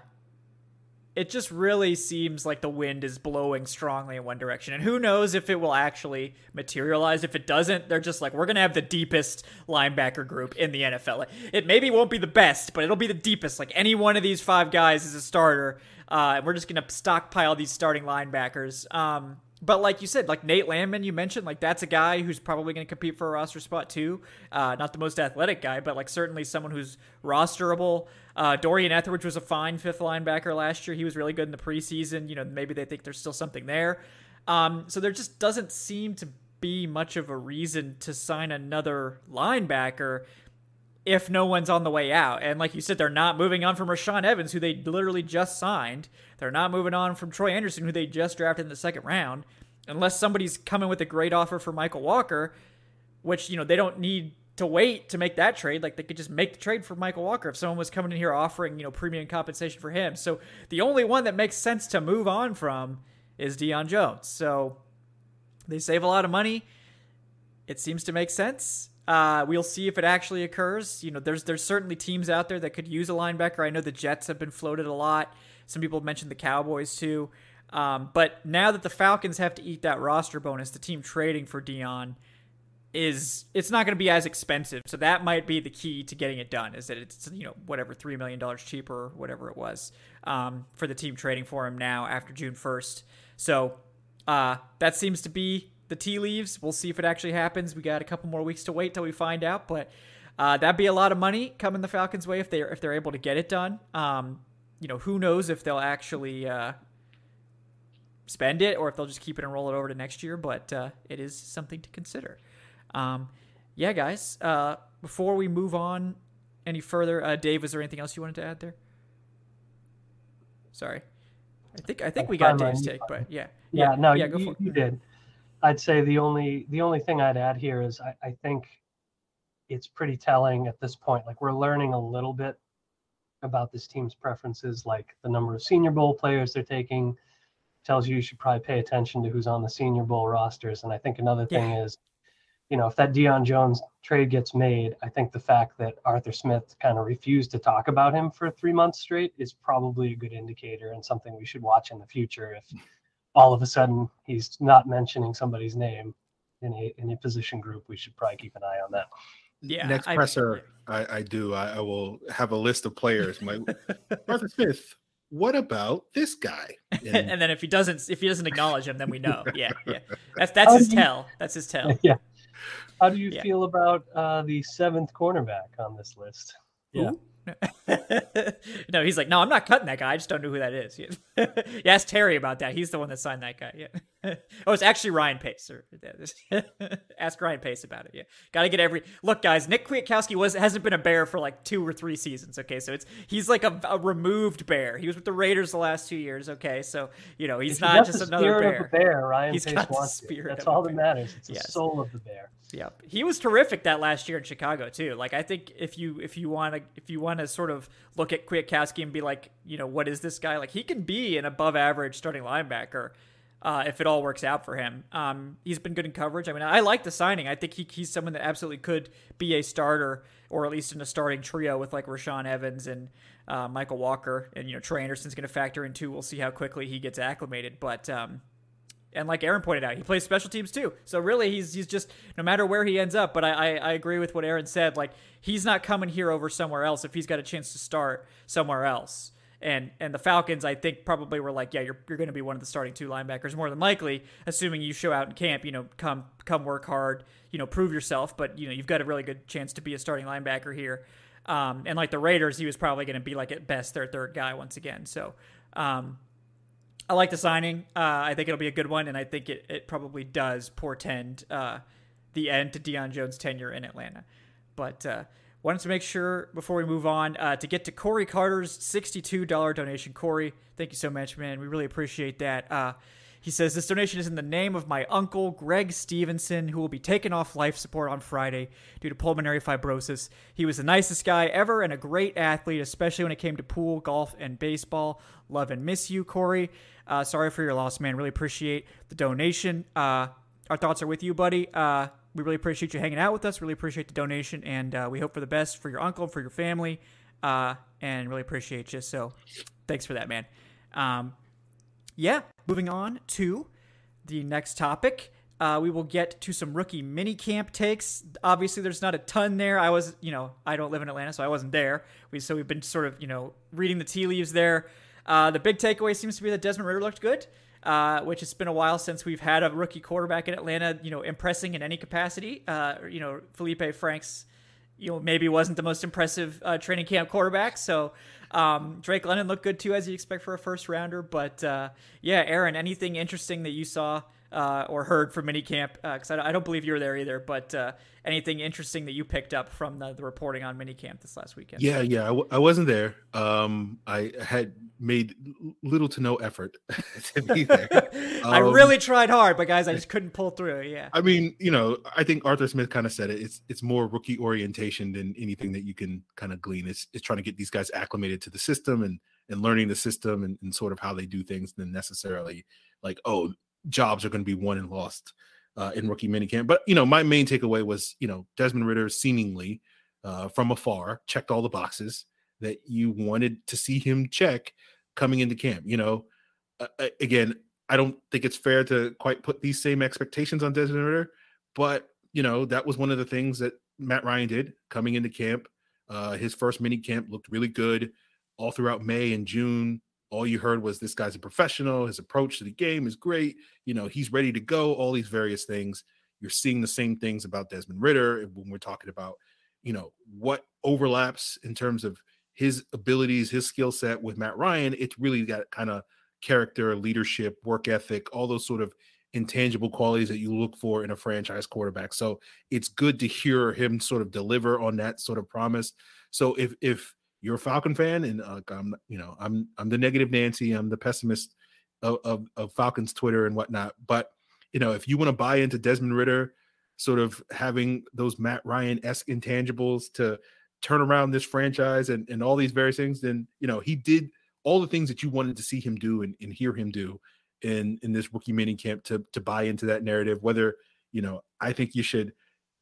it just really seems like the wind is blowing strongly in one direction. And who knows if it will actually materialize. If it doesn't, they're just like, we're going to have the deepest linebacker group in the NFL. It maybe won't be the best, but it'll be the deepest. Like any one of these five guys is a starter. Uh, and we're just going to stockpile these starting linebackers. Um, but like you said, like Nate Landman, you mentioned, like that's a guy who's probably going to compete for a roster spot too. Uh, not the most athletic guy, but like certainly someone who's rosterable. Uh, Dorian Etheridge was a fine fifth linebacker last year. He was really good in the preseason. You know, maybe they think there's still something there. Um, so there just doesn't seem to be much of a reason to sign another linebacker if no one's on the way out. And like you said, they're not moving on from Rashaan Evans, who they literally just signed. They're not moving on from Troy Andersen, who they just drafted in the second round, unless somebody's coming with a great offer for Mykal Walker, which, you know, they don't need to wait to make that trade. Like they could just make the trade for Mykal Walker if someone was coming in here offering, you know, premium compensation for him. So the only one that makes sense to move on from is Deion Jones. So they save a lot of money. It seems to make sense. Uh, we'll see if it actually occurs. You know, there's there's certainly teams out there that could use a linebacker. I know the Jets have been floated a lot. Some people mentioned the Cowboys too. Um, but now that the Falcons have to eat that roster bonus, the team trading for Deion is it's not going to be as expensive. So that might be the key to getting it done. Is that it's you know whatever three million dollars cheaper, whatever it was, um, for the team trading for him now after June first. So uh, that seems to be the tea leaves. We'll see if it actually happens. We got a couple more weeks to wait till we find out, but uh, that'd be a lot of money coming the Falcons' way if they're if they're able to get it done. Um, you know, who knows if they'll actually uh, spend it or if they'll just keep it and roll it over to next year. But uh, it is something to consider. Um, yeah, guys. Uh, before we move on any further, uh, Dave, was there anything else you wanted to add there? Sorry, I think I think we got Dave's take, but yeah,
Yeah, no,
yeah,
you,
go
you,
for it.
you did. I'd say the only the only thing I'd add here is I, I think it's pretty telling at this point. Like we're learning a little bit about this team's preferences, like the number of Senior Bowl players they're taking tells you you should probably pay attention to who's on the Senior Bowl rosters. And I think another thing
Yeah.
is, you know, if that Deion Jones trade gets made, I think the fact that Arthur Smith kind of refused to talk about him for three months straight is probably a good indicator and something we should watch in the future. If all of a sudden he's not mentioning somebody's name in a in a position group, we should probably keep an eye on that.
Yeah,
Next
I-
presser, I, I do. I, I will have a list of players. My Arthur Smith. What about this guy? And
and then if he doesn't if he doesn't acknowledge him, then we know. Yeah, yeah. That's that's his um, tell. That's his tell.
yeah. How do you
Yeah.
feel about uh, the seventh cornerback on this list? Yeah.
No, he's like, no, I'm not cutting that guy. I just don't know who that is. Yeah. you ask Terry about that. He's the one that signed that guy. Yeah. oh, it's actually Ryan Pace. Ask Ryan Pace about it. Yeah. Got to get every look, guys. Nick Kwiatkoski was hasn't been a bear for like two or three seasons. Okay, so it's he's like a, a removed bear. He was with the Raiders the last two years. Okay, so you know he's
If
not just
the
another bear.
of bear. Ryan
He's
Pace
got the spirit
That's all that matters. It's
Yes.
the soul of the bear.
Yep. He was terrific that last year in Chicago too. Like I think if you if you want to if you want to sort of look at Kwiatkoski and be like, you know, what is this guy? Like he can be an above average starting linebacker uh, if it all works out for him. Um, he's been good in coverage. I mean, I like the signing. I think he, he's someone that absolutely could be a starter or at least in a starting trio with like Rashaan Evans and uh, Mykal Walker. And you know, Troy Andersen's going to factor in too. We'll see how quickly he gets acclimated, but. Um, and like Aaron pointed out, he plays special teams too. So really, he's he's just no matter where he ends up. But I, I I agree with what Aaron said. Like he's not coming here over somewhere else if he's got a chance to start somewhere else. And and the Falcons, I think, probably were like, yeah, you're you're going to be one of the starting two linebackers more than likely, assuming you show out in camp. You know, come come work hard. You know, prove yourself. But you know, you've got a really good chance to be a starting linebacker here. Um, and like the Raiders, he was probably going to be like at best their third guy once again. So. Um, I like the signing. Uh, I think it'll be a good one, and I think it, it probably does portend uh, the end to Deion Jones' tenure in Atlanta. But uh, wanted to make sure before we move on uh, to get to Corey Carter's $62 donation. Corey, thank you so much, man. We really appreciate that. He says this donation is in the name of my uncle Greg Stevenson, who will be taken off life support on Friday due to pulmonary fibrosis. He was the nicest guy ever and a great athlete, especially when it came to pool, golf, and baseball. Love and miss you, Corey. Uh, sorry for your loss, man. Really appreciate the donation. Uh, our thoughts are with you, buddy. Uh, we really appreciate you hanging out with us. Really appreciate the donation, and uh, we hope for the best for your uncle for your family. Uh, and really appreciate you. So, thanks for that, man. Um, yeah, moving on to the next topic. Uh, we will get to some rookie mini camp takes. Obviously, there's not a ton there. I was, you know, I don't live in Atlanta, so I wasn't there. We so we've been sort of, you know, reading the tea leaves there. Uh, the big takeaway seems to be that Desmond Ridder looked good, uh, which it's been a while since we've had a rookie quarterback in Atlanta, you know, impressing in any capacity. Uh, you know, Felipe Franks, you know, maybe wasn't the most impressive uh, training camp quarterback, so um, Drake London looked good too, as you expect for a first rounder. But uh, yeah, Aaron, anything interesting that you saw uh, or heard from minicamp? Because uh, I, I, don't believe you were there either. But uh, anything interesting that you picked up from the, the reporting on minicamp this last weekend?
Yeah, yeah, I w- I wasn't there. Um, I had made little to no effort to be there.
Um, I really tried hard, but guys, I just couldn't pull through. Yeah.
I mean, you know, I think Arthur Smith kind of said it. It's it's more rookie orientation than anything that you can kind of glean. It's it's trying to get these guys acclimated to the system and and learning the system and, and sort of how they do things than necessarily like, oh, jobs are going to be won and lost uh, in rookie minicamp. But you know, my main takeaway was, you know, Desmond Ridder seemingly uh, from afar checked all the boxes that you wanted to see him check coming into camp. You know, uh, again, I don't think it's fair to quite put these same expectations on Desmond Ridder, but you know that was one of the things that Matt Ryan did coming into camp. Uh, his first mini camp looked really good all throughout May and June. All you heard was this guy's a professional. His approach to the game is great. You know, he's ready to go. All these various things. You're seeing the same things about Desmond Ridder when we're talking about, you know, what overlaps in terms of his abilities, his skill set with Matt Ryan, it's really got kind of character, leadership, work ethic, all those sort of intangible qualities that you look for in a franchise quarterback. So it's good to hear him sort of deliver on that sort of promise. So if if you're a Falcon fan and uh, I'm you know I'm I'm the negative Nancy, I'm the pessimist of, of, of Falcons Twitter and whatnot. But you know if you want to buy into Desmond Ridder, sort of having those Matt Ryan esque intangibles to turn around this franchise and, and all these various things, then you know he did all the things that you wanted to see him do and, and hear him do in in this rookie mini camp to to buy into that narrative. Whether you know, I think you should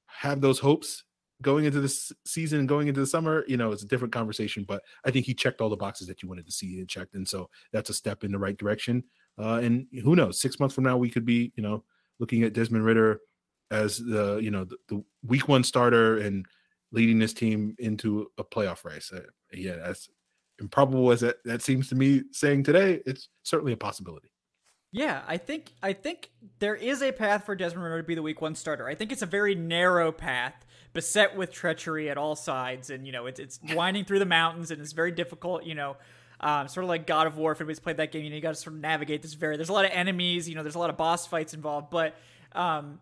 have those hopes going into this season going into the summer. You know, it's a different conversation, but I think he checked all the boxes that you wanted to see and checked, and so that's a step in the right direction. Uh, and who knows, six months from now, we could be you know looking at Desmond Ridder as the you know the, the week one starter and leading this team into a playoff race. Uh, yeah, that's improbable as that, that seems to me saying today. It's certainly a possibility.
Yeah, I think I think there is a path for Desmond Ridder to be the Week One starter. I think it's a very narrow path, beset with treachery at all sides, and you know it's it's winding through the mountains, and it's very difficult. You know, um, sort of like God of War. If anybody's played that game, you know you got to sort of navigate this very. There's a lot of enemies. You know, there's a lot of boss fights involved, but um,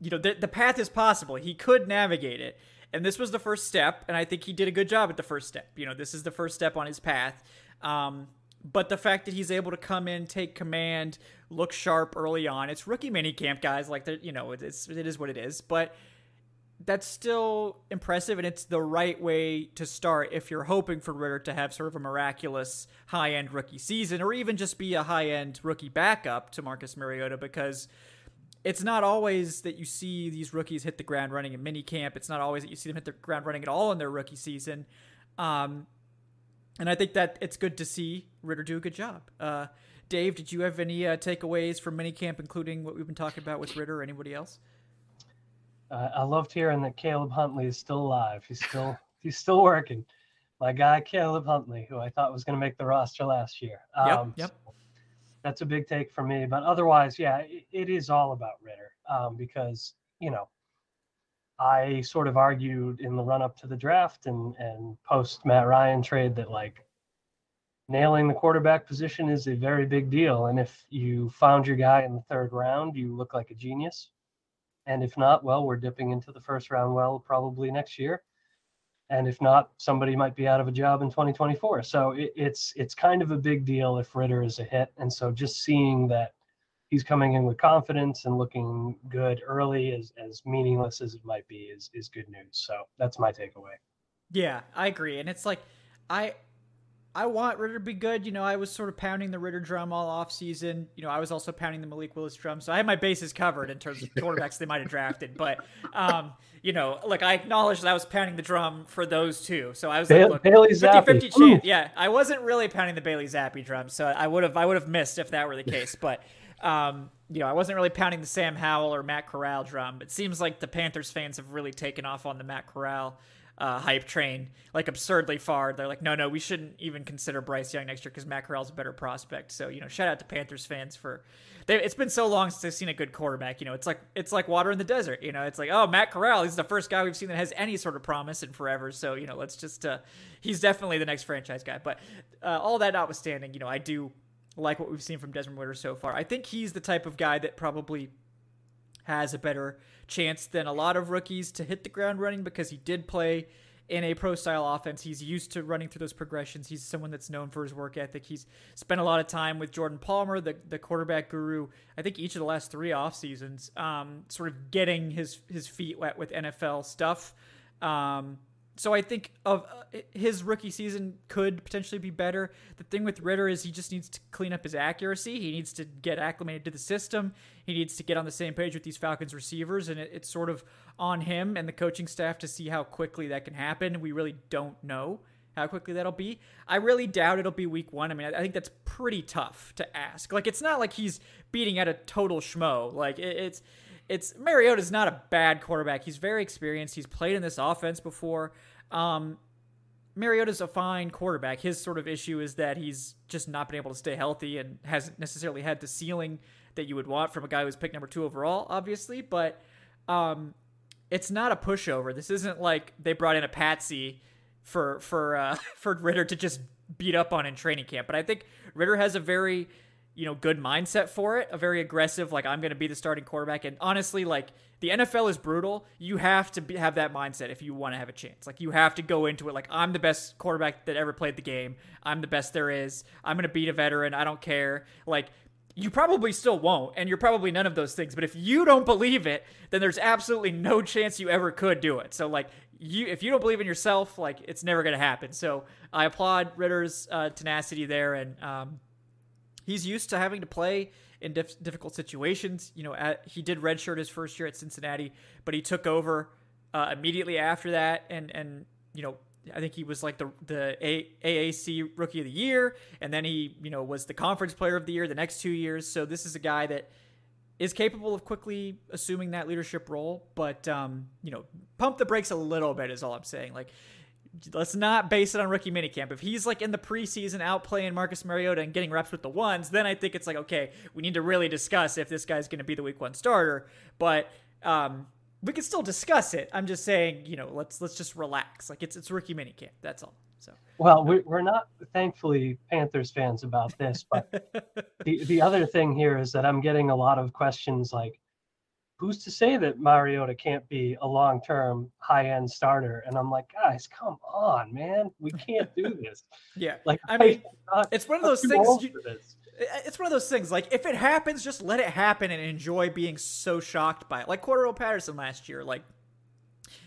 you know the the path is possible. He could navigate it. And this was the first step, and I think he did a good job at the first step. You know, this is the first step on his path. Um, but the fact that he's able to come in, take command, look sharp early on, it's rookie minicamp, guys. Like, you know, it's it is what it is. But that's still impressive, and it's the right way to start if you're hoping for Ridder to have sort of a miraculous high end rookie season, or even just be a high end rookie backup to Marcus Mariota, because it's not always that you see these rookies hit the ground running in minicamp. It's not always that you see them hit the ground running at all in their rookie season. Um, and I think that it's good to see Ridder do a good job. Uh, Dave, did you have any uh, takeaways from minicamp, including what we've been talking about with Ridder or anybody else?
Uh, I loved hearing that Caleb Huntley is still alive. He's still he's still working. My guy Caleb Huntley, who I thought was going to make the roster last year.
Um, yep. Yep
that's a big take for me. But otherwise, yeah, it, it is all about Ridder um, because you know I sort of argued in the run up to the draft and and post Matt Ryan trade that like nailing the quarterback position is a very big deal. And if you found your guy in the third round, you look like a genius. And if not, well, we're dipping into the first round well probably next year. And if not, somebody might be out of a job in 2024. So it, it's it's kind of a big deal if Ridder is a hit. And so just seeing that he's coming in with confidence and looking good early, as as meaningless as it might be, is is good news. So that's my takeaway.
Yeah, I agree. And it's like I I want Ridder to be good. You know, I was sort of pounding the Ridder drum all off season. You know, I was also pounding the Malik Willis drum. So I had my bases covered in terms of quarterbacks they might have drafted. But, um, you know, like I acknowledge that I was pounding the drum for those two. So I was
ba-
like, look,
Bailey
50
Zappe.
50 chance. Yeah, I wasn't really pounding the Bailey Zappe drum. So I would have I would have missed if that were the case. But, um, you know, I wasn't really pounding the Sam Howell or Matt Corral drum. It seems like the Panthers fans have really taken off on the Matt Corral uh, hype train like absurdly far. They're like, no, no, we shouldn't even consider Bryce Young next year because Matt Corral's a better prospect. So you know, shout out to Panthers fans for. They, it's been so long since I've seen a good quarterback. You know, it's like it's like water in the desert. You know, it's like oh, Matt Corral, he's the first guy we've seen that has any sort of promise in forever. So you know, let's just uh, he's definitely the next franchise guy. But uh, all that notwithstanding, you know, I do like what we've seen from Desmond Ridder so far. I think he's the type of guy that probably has a better chance than a lot of rookies to hit the ground running because he did play in a pro style offense. He's used to running through those progressions. He's someone that's known for his work ethic. He's spent a lot of time with Jordan Palmer, the, the quarterback guru, I think each of the last three off seasons, um, sort of getting his, his feet wet with NFL stuff. Um, so I think of uh, his rookie season could potentially be better. The thing with Ridder is he just needs to clean up his accuracy. He needs to get acclimated to the system. He needs to get on the same page with these Falcons receivers, and it, it's sort of on him and the coaching staff to see how quickly that can happen. We really don't know how quickly that'll be. I really doubt it'll be week one. I mean, I think that's pretty tough to ask. Like, it's not like he's beating at a total schmo. Like, it, it's it's Mariota's not a bad quarterback. He's very experienced. He's played in this offense before. Um, Mariota's a fine quarterback. His sort of issue is that he's just not been able to stay healthy and hasn't necessarily had the ceiling that you would want from a guy who's picked number two overall, obviously. But um, it's not a pushover. This isn't like they brought in a patsy for for uh, for Ridder to just beat up on in training camp. But I think Ridder has a very you know good mindset for it, a very aggressive like I'm going to be the starting quarterback. And honestly, like the NFL is brutal. You have to be, have that mindset if you want to have a chance. Like you have to go into it like I'm the best quarterback that ever played the game. I'm the best there is. I'm going to beat a veteran. I don't care. Like you probably still won't, and you're probably none of those things. But if you don't believe it, then there's absolutely no chance you ever could do it. So like you, if you don't believe in yourself, like it's never gonna happen. So I applaud Ridder's uh, tenacity there, and um, he's used to having to play in dif- difficult situations. You know, at, he did redshirt his first year at Cincinnati, but he took over uh, immediately after that, and and you know I think he was like the the A- AAC Rookie of the Year, and then he you know was the Conference Player of the Year the next two years. So this is a guy that is capable of quickly assuming that leadership role, but um, you know, pump the brakes a little bit is all I'm saying. Like, let's not base it on rookie minicamp. If he's like in the preseason out playing Marcus Mariota and getting reps with the ones, then I think it's like okay, we need to really discuss if this guy's going to be the week one starter. But um, we can still discuss it. I'm just saying, you know, let's let's just relax. Like it's it's rookie minicamp. That's all. So
Well, we, we're not thankfully Panthers fans about this, but the the other thing here is that I'm getting a lot of questions like, who's to say that Mariota can't be a long term high end starter? And I'm like, guys, come on, man, we can't do this.
yeah,
Like,
I mean, it's one of those things. You, it's one of those things. Like if it happens, just let it happen and enjoy being so shocked by it. Like Cordarrelle Patterson last year. Like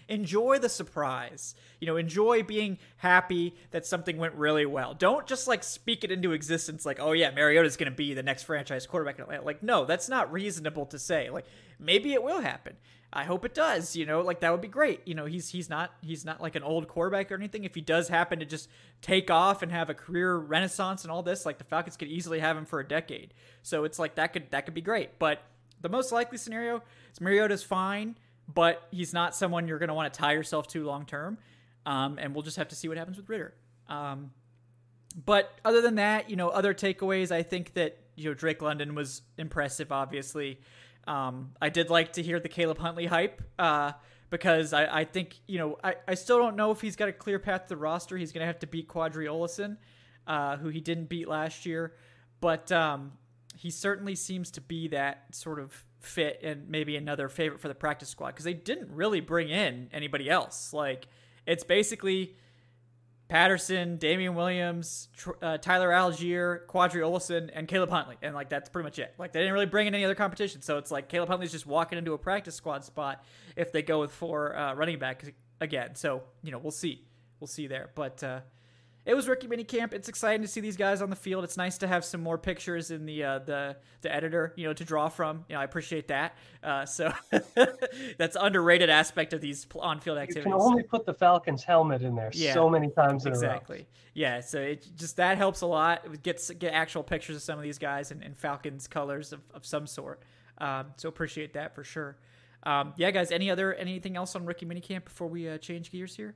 enjoy the surprise. You know, enjoy being happy that something went really well. Don't just like speak it into existence like, "Oh yeah, Mariota's going to be the next franchise quarterback." in Atlanta. Like, no, that's not reasonable to say. Like, maybe it will happen. I hope it does, you know, like that would be great. You know, he's he's not he's not like an old quarterback or anything. If he does happen to just take off and have a career renaissance and all this, like the Falcons could easily have him for a decade. So it's like that could that could be great. But the most likely scenario is Mariota's fine, but he's not someone you're going to want to tie yourself to long term. Um, and we'll just have to see what happens with Ridder. Um, but other than that, you know, other takeaways, I think that you know Drake London was impressive. Obviously, um, I did like to hear the Caleb Huntley hype uh, because I, I think you know I, I still don't know if he's got a clear path to the roster. He's going to have to beat Qadree Ollison. uh, who he didn't beat last year, but um, he certainly seems to be that sort of fit and maybe another favorite for the practice squad because they didn't really bring in anybody else. Like it's basically Patterson, Damien Williams, uh, Tyler Allgeier, Qadree Ollison, and Caleb Huntley, and like that's pretty much it. Like they didn't really bring in any other competition, so it's like Caleb Huntley's just walking into a practice squad spot if they go with four uh, running back again. So you know we'll see, we'll see there, but. Uh, it was rookie mini camp. It's exciting to see these guys on the field. It's nice to have some more pictures in the uh, the the editor, you know, to draw from. You know, I appreciate that. Uh, so that's underrated aspect of these on field activities.
You can only put the Falcons helmet in there yeah, so many times
exactly. Yeah, so it just that helps a lot. It gets get actual pictures of some of these guys and, and Falcons colors of, of some sort. Um, so appreciate that for sure. Um, yeah, guys. Any other anything else on rookie minicamp before we uh, change gears here?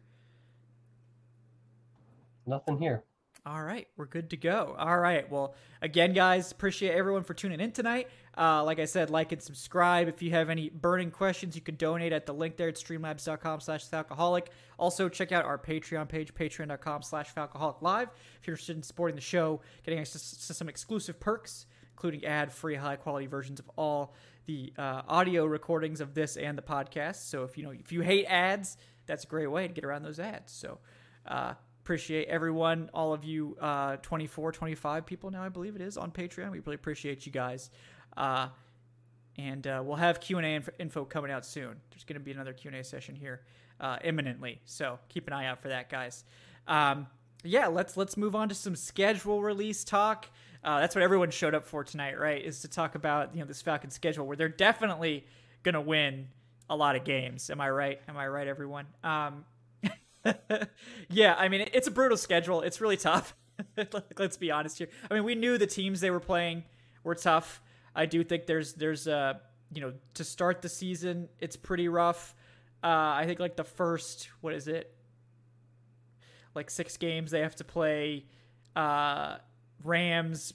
Nothing here.
All right, we're good to go. All right. Well, again, guys, appreciate everyone for tuning in tonight. Uh, like I said, like and subscribe. If you have any burning questions, you can donate at the link there at streamlabs.com slash falcoholic. Also, check out our Patreon page, patreon.com slash falcoholic live. If you're interested in supporting the show, getting access to some exclusive perks, including ad-free, high-quality versions of all the uh, audio recordings of this and the podcast. So if you know if you hate ads, that's a great way to get around those ads. So uh, appreciate everyone, all of you uh, 24, 25 people now, I believe it is, on Patreon. We really appreciate you guys. Uh, and uh, we'll have Q&A info coming out soon. There's going to be another Q&A session here uh, imminently. So keep an eye out for that, guys. Um, yeah, let's let's move on to some schedule release talk. Uh, that's what everyone showed up for tonight, right? Is to talk about you know this Falcon schedule where they're definitely gonna win a lot of games. Am I right? Am I right, everyone? Um, yeah, I mean, it's a brutal schedule. It's really tough. Let's be honest here. I mean, we knew the teams they were playing were tough. I do think there's there's uh you know to start the season it's pretty rough. Uh, I think like the first what is it like six games they have to play uh, Rams,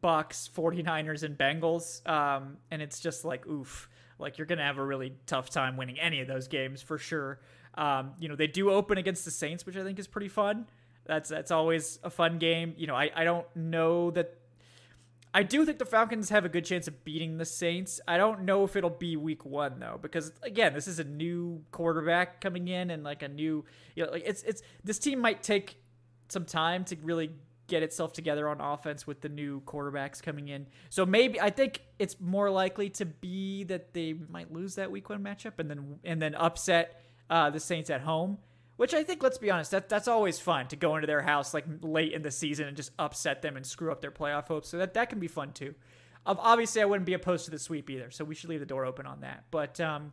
Bucks, 49ers, and Bengals. Um, and it's just like, oof, like you're going to have a really tough time winning any of those games for sure. Um, you know, they do open against the Saints, which I think is pretty fun. That's that's always a fun game. You know, I, I don't know that I do think the Falcons have a good chance of beating the Saints. I don't know if it'll be week one though, because again, this is a new quarterback coming in and like a new you know, like it's it's this team might take some time to really get itself together on offense with the new quarterbacks coming in. So maybe I think it's more likely to be that they might lose that week one matchup and then and then upset uh, the Saints at home, which I think, let's be honest, that that's always fun to go into their house like late in the season and just upset them and screw up their playoff hopes. So that that can be fun too. Obviously, I wouldn't be opposed to the sweep either, so we should leave the door open on that. But um,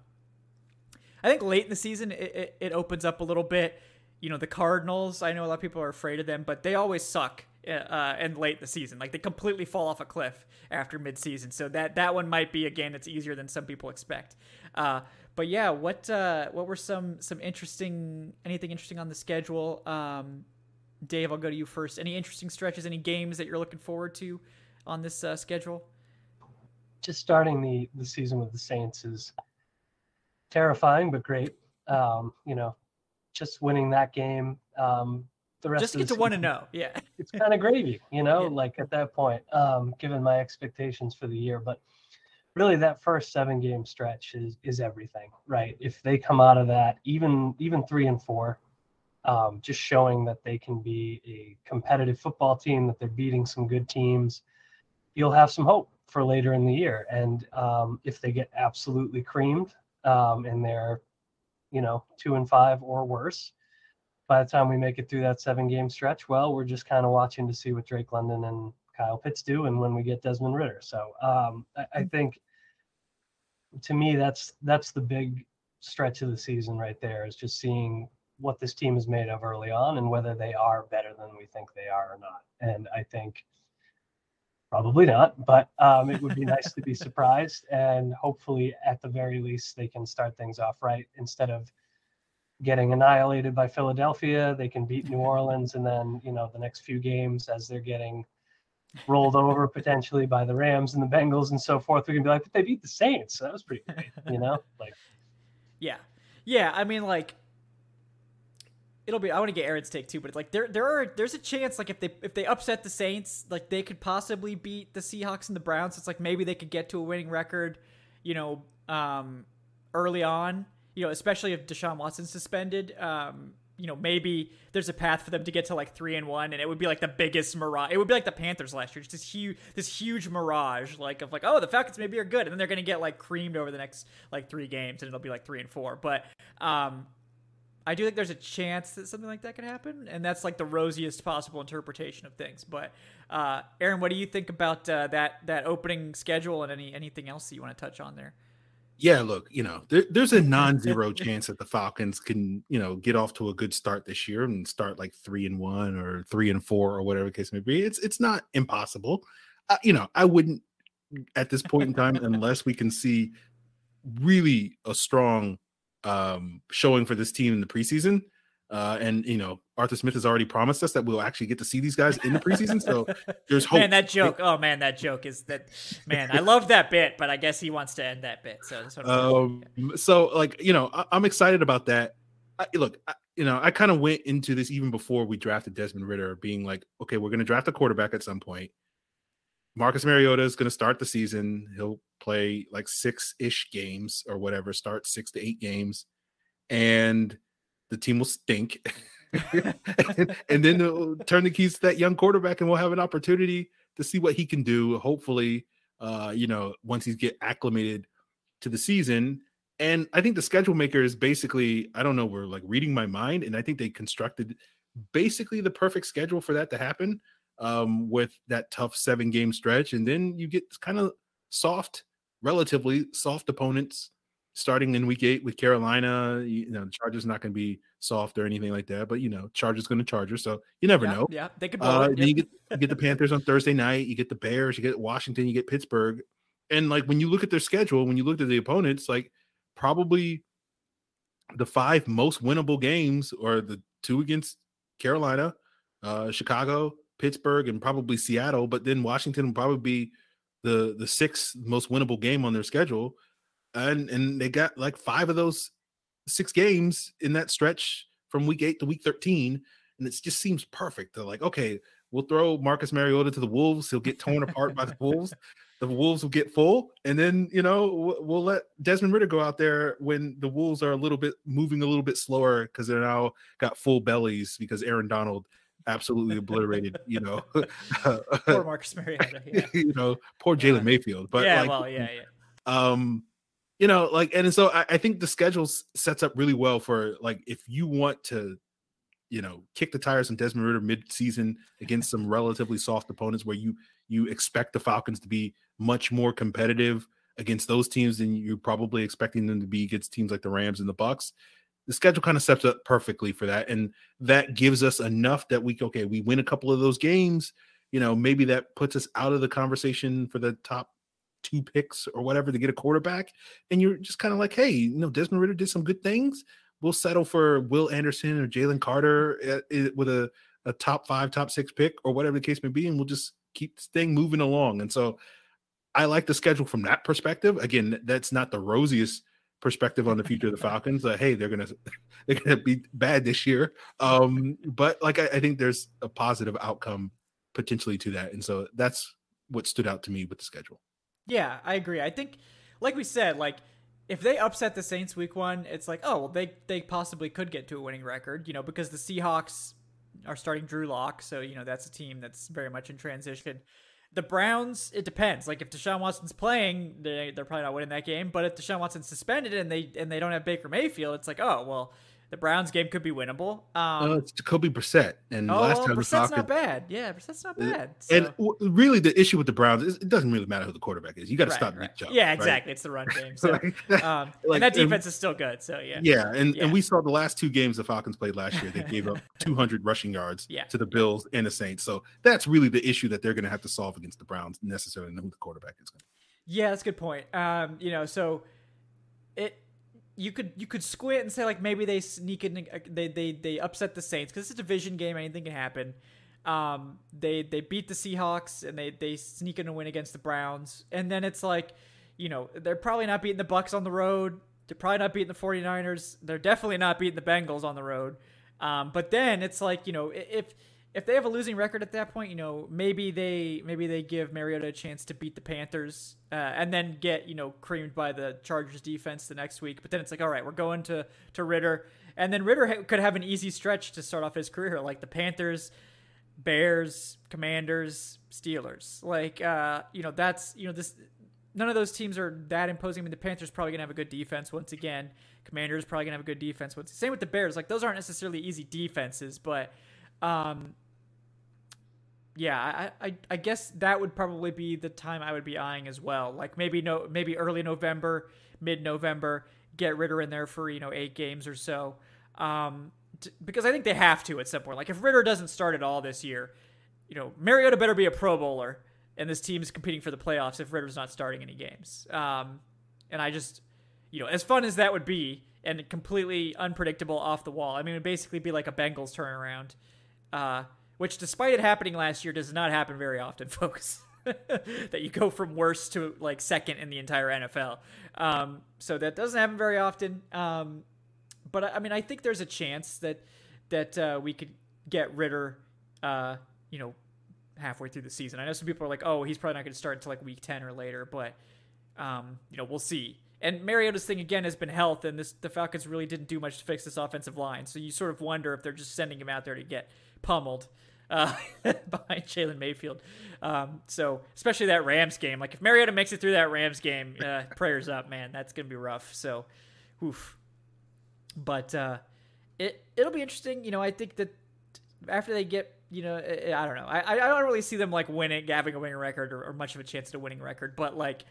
I think late in the season, it, it, it opens up a little bit. You know, the Cardinals, I know a lot of people are afraid of them, but they always suck uh, and late the season. Like they completely fall off a cliff after midseason. So that that one might be a game that's easier than some people expect. Uh, but yeah, what uh, what were some some interesting anything interesting on the schedule? Um, Dave, I'll go to you first. Any interesting stretches? Any games that you're looking forward to on this uh, schedule?
Just starting the the season with the Saints is terrifying, but great. Um, you know, just winning that game. Um, the rest
just get to one to know. Yeah,
it's kind of gravy, you know. Yeah. Like at that point, um, given my expectations for the year, but really that first seven game stretch is is everything, right? If they come out of that, even even three and four, um, just showing that they can be a competitive football team, that they're beating some good teams, you'll have some hope for later in the year. And um, if they get absolutely creamed um, and they're, you know, two and five or worse, by the time we make it through that seven game stretch, well, we're just kind of watching to see what Drake London and Kyle Pitts do and when we get Desmond Ridder. So um, I, I, think to me that's that's the big stretch of the season right there is just seeing what this team is made of early on and whether they are better than we think they are or not. And I think probably not, but um, it would be nice to be surprised. And hopefully, at the very least, they can start things off right instead of getting annihilated by Philadelphia. They can beat New Orleans, and then you know the next few games as they're getting rolled over potentially by the Rams and the Bengals and so forth. We can be like, but they beat the Saints. So that was pretty great, you know? Like,
yeah, yeah. I mean, like, it'll be I want to get Aaron's take too, but like there there are there's a chance like if they if they upset the Saints, like they could possibly beat the Seahawks and the Browns. It's like maybe they could get to a winning record, you know, um, early on. You know, especially if Deshaun Watson's suspended. Um, you know, maybe there's a path for them to get to like three and one, and it would be like the biggest mirage. It would be like the Panthers last year, just this huge, this huge mirage, like of like, oh, the Falcons maybe are good, and then they're gonna get like creamed over the next like three games, and it'll be like three and four. But um, I do think there's a chance that something like that could happen, and that's like the rosiest possible interpretation of things. But uh, Aaron, what do you think about uh, that that opening schedule and any anything else that you want to touch on there?
Yeah, look, you know, there, there's a non-zero chance that the Falcons can, you know, get off to a good start this year and start like three and one or three and four or whatever the case may be. It's it's not impossible. Uh, you know, I wouldn't at this point in time unless we can see really a strong um, showing for this team in the preseason. Uh, and you know, Arthur Smith has already promised us that we'll actually get to see these guys in the preseason. So there's hope.
Man, that joke. Oh man, that joke is that. Man, I love that bit, but I guess he wants to end that bit. So
um, so like you know, I, am excited about that. I, look, I, you know, I kind of went into this even before we drafted Desmond Ridder, being like, okay, we're going to draft a quarterback at some point. Marcus Mariota is going to start the season. He'll play like six ish games or whatever, start six to eight games, and the team will stink. and, and, then turn the keys to that young quarterback, and we'll have an opportunity to see what he can do. Hopefully, uh, you know, once he's get acclimated to the season. And I think the schedule maker is basically, I don't know, we're like reading my mind, and I think they constructed basically the perfect schedule for that to happen um, with that tough seven game stretch. And then you get kind of soft, relatively soft opponents starting in week eight with Carolina. You know, the Chargers not going to be soft or anything like that, but you know, Chargers going to Charger. So you never
yeah,
know.
Yeah, they could.
Uh,
yep.
you, get, you get the Panthers on Thursday night. You get the Bears. You get Washington. You get Pittsburgh. And like when you look at their schedule, when you look at the opponents, like probably the five most winnable games are the two against Carolina, uh, Chicago, Pittsburgh and probably Seattle, but then Washington will probably be the the sixth most winnable game on their schedule. And and they got like five of those six games in that stretch from week eight to week 13. And it just seems perfect. They're like, okay, we'll throw Marcus Mariota to the Wolves. He'll get torn apart by the Wolves. The Wolves will get full. And then, you know, we'll let Desmond Ridder go out there when the Wolves are a little bit moving a little bit slower because they're now got full bellies because Aaron Donald absolutely obliterated. You know,
poor Marcus Mariota. Yeah.
you know, poor Jalen. Mayfield. But
yeah,
like,
well, yeah, yeah.
Um, you know, like, and so I, I think the schedule sets up really well for like if you want to, you know, kick the tires on Desmond Ridder mid-season against some relatively soft opponents where you you expect the Falcons to be much more competitive against those teams than you're probably expecting them to be against teams like the Rams and the Bucks the schedule kind of sets up perfectly for that. And that gives us enough that we, okay, we win a couple of those games. You know, maybe that puts us out of the conversation for the top two picks or whatever to get a quarterback. And you're just kind of like, hey, you know, Desmond Ridder did some good things. We'll settle for Will Anderson or Jalen Carter eh, eh, with a, a top five, top six pick or whatever the case may be. And we'll just keep this thing moving along. And so I like the schedule from that perspective. Again, that's not the rosiest perspective on the future of the Falcons. Uh, hey, they're gonna they're gonna be bad this year. Um, but like I, I, think there's a positive outcome potentially to that, and so that's what stood out to me with the schedule.
Yeah, I agree. I think, like we said, like if they upset the Saints week one, it's like oh well, they they possibly could get to a winning record, you know, because the Seahawks are starting Drew Lock, so you know that's a team that's very much in transition. The Browns, it depends. Like if Deshaun Watson's playing, they they're probably not winning that game. But if Deshaun Watson's suspended and they and they don't have Baker Mayfield, it's like, oh well, the Browns game could be winnable. Um,
uh, it's Jacoby Brissett, and
oh,
last time
Brissett's
talking,
not bad. Yeah, Brissett's not bad.
So. And w- really, the issue with the Browns is it doesn't really matter who the quarterback is. You got to
right,
stop
right.
Nick Chubb.
Yeah, exactly.
Right?
It's the run game. So, um, like, and that defense and, is still good. So yeah,
yeah, and yeah. and we saw the last two games the Falcons played last year. They gave up 200 rushing yards
yeah.
to the Bills and the Saints. So that's really the issue that they're going to have to solve against the Browns. Necessarily know who the quarterback is going to. be.
Yeah, that's a good point. Um, you know, so it you could you could squint and say like maybe they sneak in uh, they they they upset the Saints because it's a division game anything can happen. Um, they they beat the Seahawks and they they sneak in a win against the Browns and then it's like you know they're probably not beating the Bucks on the road. They're probably not beating the 49ers. They're definitely not beating the Bengals on the road. Um, but then it's like you know if if they have a losing record at that point, you know maybe they maybe they give Mariota a chance to beat the Panthers uh, and then get you know creamed by the Chargers defense the next week. But then it's like all right, we're going to to Ridder, and then Ridder ha- could have an easy stretch to start off his career like the Panthers. Bears, Commanders, Steelers. Like, uh, you know, that's you know this. None of those teams are that imposing. I mean, the Panthers probably gonna have a good defense once again. Commanders probably gonna have a good defense once. Same with the Bears. Like, those aren't necessarily easy defenses, but, um, yeah, I, I I guess that would probably be the time I would be eyeing as well. Like maybe no, maybe early November, mid November, get Ridder in there for you know eight games or so. Um, because I think they have to at some point. Like if Ridder doesn't start at all this year, you know, Mariota better be a Pro Bowler, and this team is competing for the playoffs if Ridder's not starting any games. Um, and I just, you know, as fun as that would be, and completely unpredictable off the wall. I mean, it would basically be like a Bengals turnaround, uh, which, despite it happening last year, does not happen very often, folks. that you go from worst to like second in the entire NFL. Um, so that doesn't happen very often. Um, but I mean, I think there's a chance that that uh, we could get Ridder, uh, you know, halfway through the season. I know some people are like, "Oh, he's probably not going to start until like week ten or later," but um, you know, we'll see. And Mariota's thing again has been health, and this the Falcons really didn't do much to fix this offensive line. So you sort of wonder if they're just sending him out there to get pummeled uh, behind Jalen Mayfield. Um, so especially that Rams game, like if Mariota makes it through that Rams game, uh, prayers up, man. That's gonna be rough. So, oof. But uh, it it'll be interesting. You know, I think that after they get, you know, I, I don't know. I I don't really see them like winning, having a winning record, or, or much of a chance at a winning record. But like,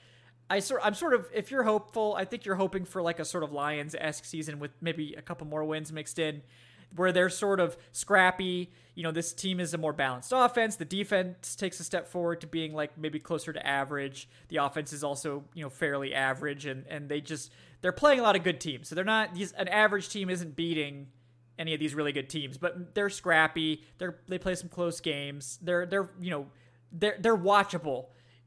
I sort I'm sort of if you're hopeful, I think you're hoping for like a sort of Lions esque season with maybe a couple more wins mixed in, where they're sort of scrappy. You know, this team is a more balanced offense. The defense takes a step forward to being like maybe closer to average. The offense is also you know fairly average, and and they just they're playing a lot of good teams. So they're not these an average team isn't beating any of these really good teams, but they're scrappy. They're they play some close games. They're they're you know they're they're watchable.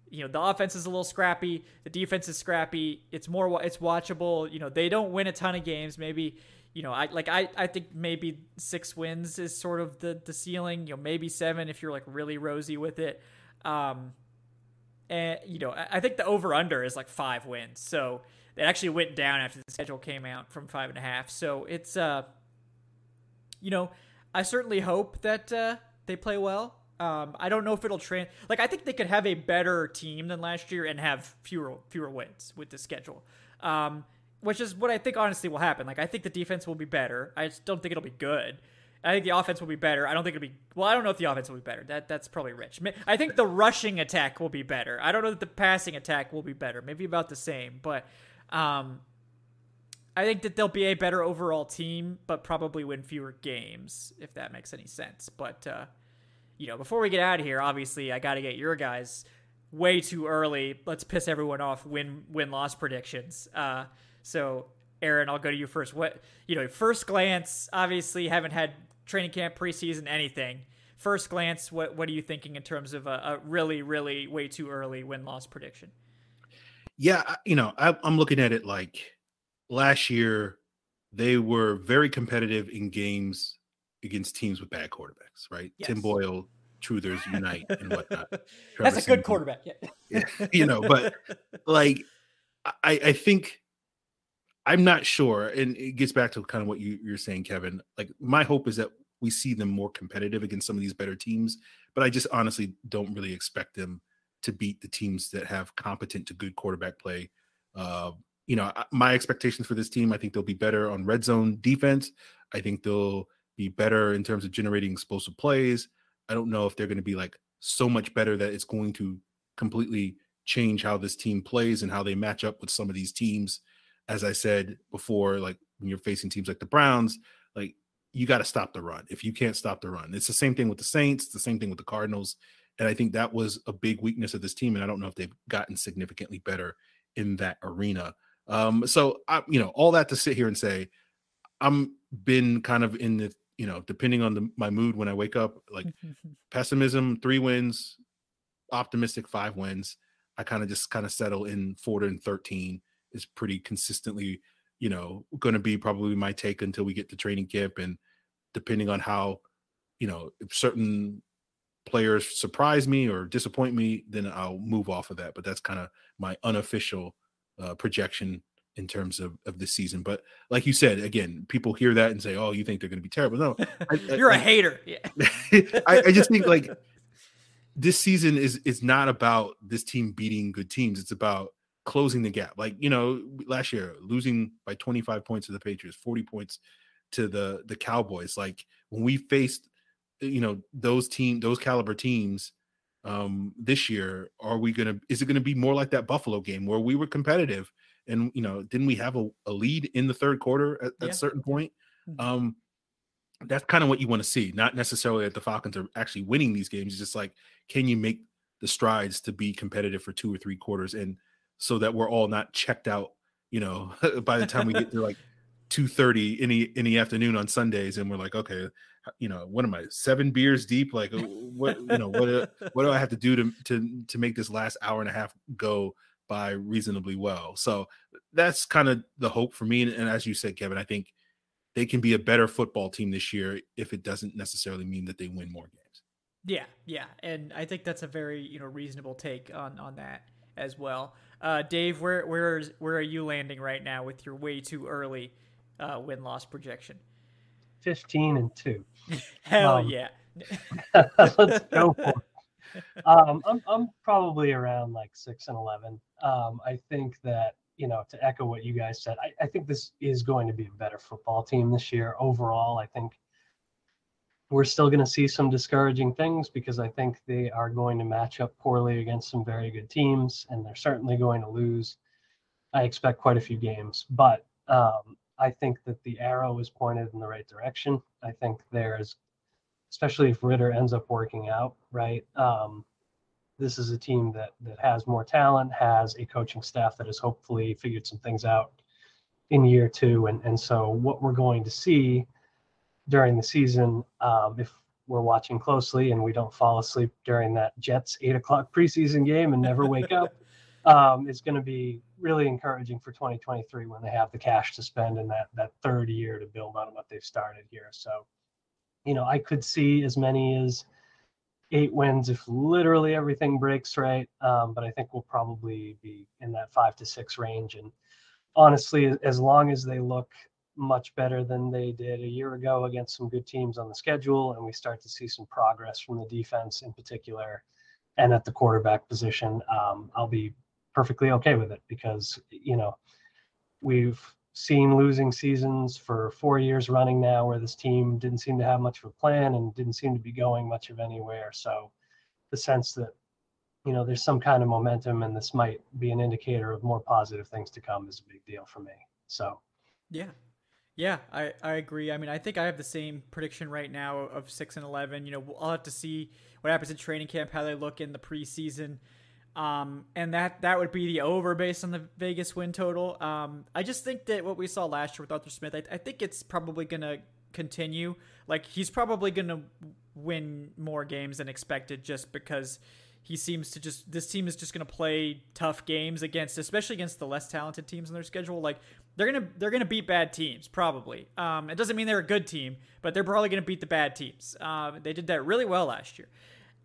You know the offense is a little scrappy. The defense is scrappy. It's more it's watchable. You know they don't win a ton of games. Maybe you know I like I I think maybe six wins is sort of the the ceiling. You know maybe seven if you're like really rosy with it. Um, and you know I, I think the over under is like five wins. So it actually went down after the schedule came out from five and a half. So it's uh, you know, I certainly hope that uh, they play well. Um, I don't know if it'll train. Like I think they could have a better team than last year and have fewer fewer wins with the schedule. Um, which is what I think honestly will happen. Like I think the defense will be better. I just don't think it'll be good. I think the offense will be better. I don't think it'll be well. I don't know if the offense will be better. That that's probably rich. I think the rushing attack will be better. I don't know that the passing attack will be better. Maybe about the same. But um, I think that they'll be a better overall team, but probably win fewer games if that makes any sense. But uh, you know, before we get out of here, obviously I got to get your guys way too early. Let's piss everyone off. Win win loss predictions. Uh, so Aaron, I'll go to you first. What you know, first glance, obviously haven't had training camp, preseason, anything. First glance, what what are you thinking in terms of a, a really, really way too early win loss prediction?
Yeah, you know, I, I'm looking at it like last year they were very competitive in games against teams with bad quarterbacks, right? Yes. Tim Boyle, Truthers Unite, and whatnot.
That's a good quarterback,
yeah. you know, but like I, I think I'm not sure, and it gets back to kind of what you, you're saying, Kevin. Like my hope is that we see them more competitive against some of these better teams, but I just honestly don't really expect them to beat the teams that have competent to good quarterback play. Uh, you know, my expectations for this team, I think they'll be better on red zone defense. I think they'll be better in terms of generating explosive plays. I don't know if they're going to be like so much better that it's going to completely change how this team plays and how they match up with some of these teams. As I said before, like when you're facing teams like the Browns, like you got to stop the run. If you can't stop the run, it's the same thing with the Saints, the same thing with the Cardinals. And I think that was a big weakness of this team. And I don't know if they've gotten significantly better in that arena. Um, so I, you know, all that to sit here and say, I'm been kind of in the, you know, depending on the, my mood when I wake up, like pessimism, three wins, optimistic, five wins. I kind of just kind of settle in four and 13 is pretty consistently, you know, going to be probably my take until we get to training camp and depending on how, you know, if certain players surprise me or disappoint me, then I'll move off of that. But that's kind of my unofficial uh, projection in terms of of this season. But like you said, again, people hear that and say, "Oh, you think they're going to be terrible?" No,
I, you're I, a hater. Yeah,
I, I just think like this season is is not about this team beating good teams. It's about closing the gap. Like you know, last year losing by 25 points to the Patriots, 40 points to the the Cowboys. Like when we faced, you know, those team, those caliber teams um this year, are we gonna? Is it gonna be more like that Buffalo game where we were competitive? and you know didn't we have a, a lead in the third quarter at, yeah. a certain point mm-hmm. um that's kind of what you want to see not necessarily that the falcons are actually winning these games it's just like can you make the strides to be competitive for two or three quarters and so that we're all not checked out you know by the time we get to like 2:30 in any the afternoon on Sundays and we're like okay you know what am I seven beers deep like uh, what you know what uh, what do I have to do to to to make this last hour and a half go by reasonably well. So that's kind of the hope for me. And, and, as you said, Kevin, I think they can be a better football team this year if it doesn't necessarily mean that they win more games.
Yeah, yeah, and I think that's a very you know reasonable take on on that as well. Uh, Dave, where where is where are you landing right now with your way too early uh, win loss projection?
Fifteen and two.
Hell um, yeah!
let's go for it um, I'm I'm probably around like six and eleven. Um, I think that you know to echo what you guys said, I, I think this is going to be a better football team this year overall. I think we're still going to see some discouraging things because I think they are going to match up poorly against some very good teams, and they're certainly going to lose. I expect quite a few games, but um, I think that the arrow is pointed in the right direction. I think there's especially if Ridder ends up working out, right? Um, this is a team that that has more talent, has a coaching staff that has hopefully figured some things out in year two, and and so what we're going to see during the season, um, if we're watching closely and we don't fall asleep during that Jets eight o'clock preseason game and never wake up, um, is going to be really encouraging for 2023 when they have the cash to spend in that that third year to build on what they've started here. So you know, I could see as many as eight wins if literally everything breaks right. Um, but I think we'll probably be in that five to six range. And honestly, as long as they look much better than they did a year ago against some good teams on the schedule, and we start to see some progress from the defense in particular and at the quarterback position, um, I'll be perfectly okay with it because, you know, we've seen losing seasons for four years running now where this team didn't seem to have much of a plan and didn't seem to be going much of anywhere. So the sense that, you know, there's some kind of momentum and this might be an indicator of more positive things to come is a big deal for me. So,
yeah. Yeah, I, I agree. I mean, I think I have the same prediction right now of 6 and 11. You know, I'll have to see what happens in training camp, how they look in the preseason. Um, and that that would be the over based on the Vegas win total. Um, I just think that what we saw last year with Arthur Smith, I, I think it's probably gonna continue. Like he's probably gonna win more games than expected, just because he seems to just this team is just gonna play tough games against, especially against the less talented teams in their schedule. Like they're gonna they're gonna beat bad teams probably. Um, it doesn't mean they're a good team, but they're probably gonna beat the bad teams. Um, they did that really well last year.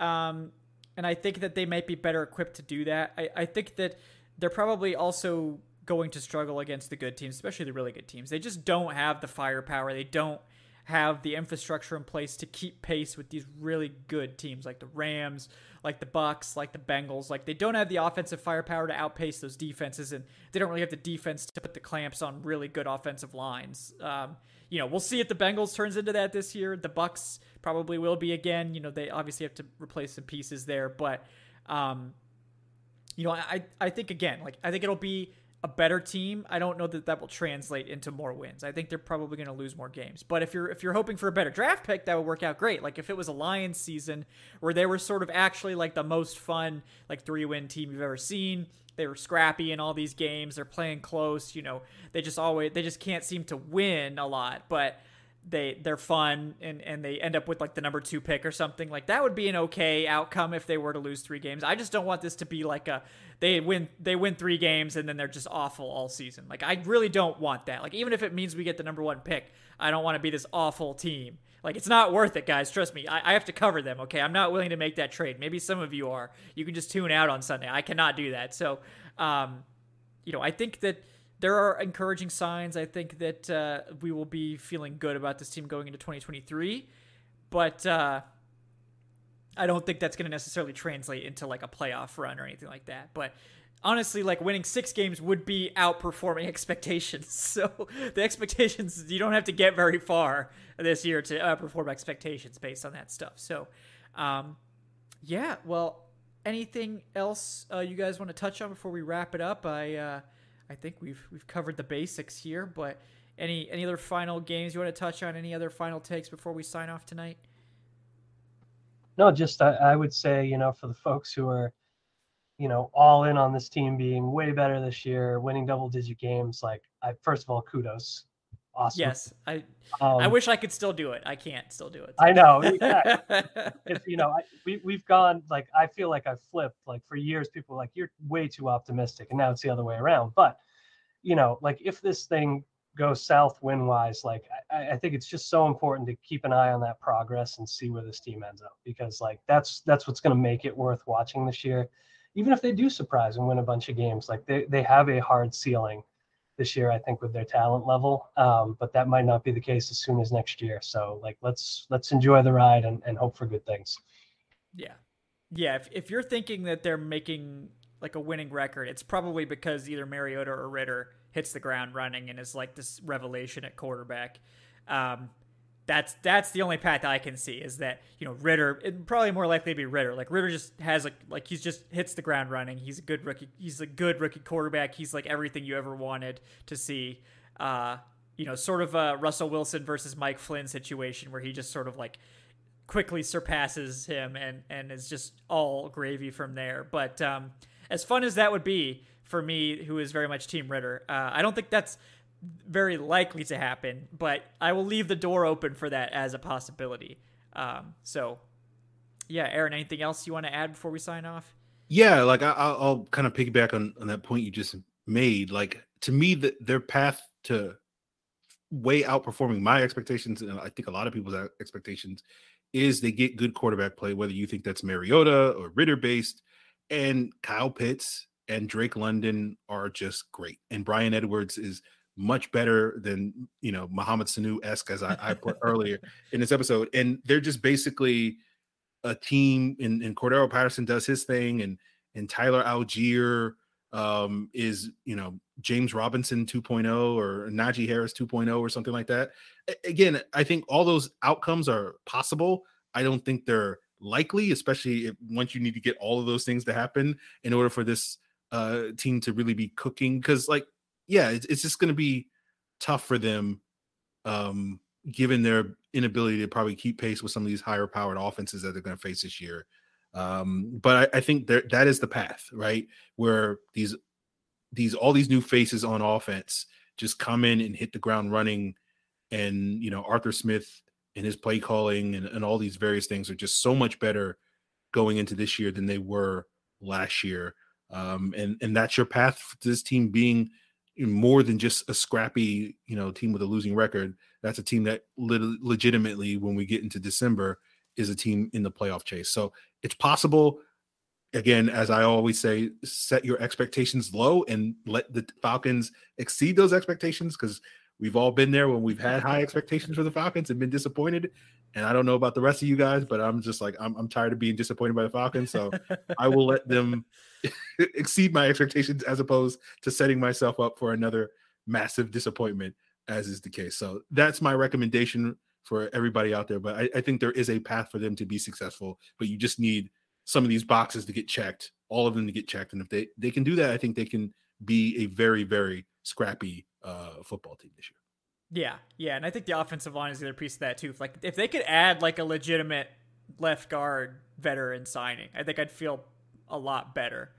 Um, and I think that they might be better equipped to do that. I, I think that they're probably also going to struggle against the good teams, especially the really good teams. They just don't have the firepower. They don't have the infrastructure in place to keep pace with these really good teams like the Rams, like the Bucs, like the Bengals. Like they don't have the offensive firepower to outpace those defenses, and they don't really have the defense to put the clamps on really good offensive lines. Um, you know, we'll see if the Bengals turns into that this year. The Bucs probably will be again. You know, they obviously have to replace some pieces there, but um, you know, I I think again, like I think it'll be a better team. I don't know that that will translate into more wins. I think they're probably going to lose more games. But if you're if you're hoping for a better draft pick, that would work out great. Like if it was a Lions season where they were sort of actually like the most fun like three win team you've ever seen they were scrappy in all these games. They're playing close. You know, they just always they just can't seem to win a lot, but they they're fun and and they end up with like the number two pick or something like that would be an okay outcome if they were to lose three games. I just don't want this to be like a they win they win three games and then they're just awful all season. Like I really don't want that. Like even if it means we get the number one pick, I don't want to be this awful team Like it's not worth it, guys. Trust me. I, I have to cover them. Okay, I'm not willing to make that trade. Maybe some of you are. You can just tune out on Sunday. I cannot do that. So, um, you know, I think that there are encouraging signs. I think that uh, we will be feeling good about this team going into 2023, but uh, I don't think that's going to necessarily translate into like a playoff run or anything like that. But honestly, like winning six games would be outperforming expectations. So the expectations you don't have to get very far this year to outperform expectations based on that stuff. So, um, yeah. Well, anything else uh, you guys want to touch on before we wrap it up? I uh, I think we've we've covered the basics here, but any any other final games you want to touch on? Any other final takes before we sign off tonight?
No, just I, I would say you know for the folks who are you know all in on this team being way better this year, winning double digit games. Like I first of all, kudos. Awesome.
Yes, I um, I wish I could still do it. I can't still do it.
I know. Yeah. if you know, I, we we've gone like I feel like I've flipped. Like for years, people were like you're way too optimistic, and now it's the other way around. But you know, like if this thing goes south win wise, like I, I think it's just so important to keep an eye on that progress and see where this team ends up because like that's that's what's going to make it worth watching this year. Even if they do surprise and win a bunch of games, like they they have a hard ceiling this year, I think, with their talent level. Um, but that might not be the case as soon as next year. So like let's let's enjoy the ride and, and hope for good things.
Yeah. Yeah. If if you're thinking that they're making like a winning record, it's probably because either Mariota or Ridder hits the ground running and is like this revelation at quarterback. Um, that's that's the only path I can see is that you know Ridder it probably more likely to be Ridder. like Ridder just has like like he's just hits the ground running. He's a good rookie he's a good rookie quarterback. He's like everything you ever wanted to see. Uh you know sort of a Russell Wilson versus Mike Flynn situation where he just sort of like quickly surpasses him and and is just all gravy from there. But um as fun as that would be for me who is very much team Ridder, uh, I don't think that's very likely to happen, but I will leave the door open for that as a possibility. Um, so, yeah, Aaron, anything else you want to add before we sign off?
Yeah, like I, will kind of piggyback on, on that point you just made. Like to me, that their path to way outperforming my expectations, and I think a lot of people's expectations, is they get good quarterback play, whether you think that's Mariota or Ridder based, and Kyle Pitts and Drake London are just great, and Bryan Edwards is much better than you know Mohamed Sanu esque as I, I put earlier in this episode, and they're just basically a team. And, and Cordarrelle Patterson does his thing, and and Tyler Allgeier um, is you know James Robinson 2.0 or Najee Harris 2.0 or something like that. Again, I think all those outcomes are possible. I don't think they're likely, especially if, once you need to get all of those things to happen in order for this uh, team to really be cooking. Because like yeah, it's, it's just going to be tough for them, um, given their inability to probably keep pace with some of these higher powered offenses that they're going to face this year. Um, but I, I think that that is the path, right? Where these these all these new faces on offense just come in and hit the ground running, and you know Arthur Smith and his play calling and, and all these various things are just so much better going into this year than they were last year. Um, and and that's your path to this team being more than just a scrappy, you know, team with a losing record. That's a team that le- legitimately, when we get into December, is a team in the playoff chase. So it's possible. Again, as I always say, set your expectations low and let the Falcons exceed those expectations because we've all been there when we've had high expectations for the Falcons and been disappointed. And I don't know about the rest of you guys, but I'm just like I'm, I'm tired of being disappointed by the Falcons. So I will let them exceed my expectations as opposed to setting myself up for another massive disappointment, as is the case. So that's my recommendation for everybody out there. But I, I think there is a path for them to be successful, but you just need some of these boxes to get checked, all of them to get checked. And if they they can do that, I think they can be a very very scrappy uh, football team this year.
Yeah, yeah, and I think the offensive line is the other piece of that too. If, like if they could add like a legitimate left guard veteran signing, I think I'd feel a lot better.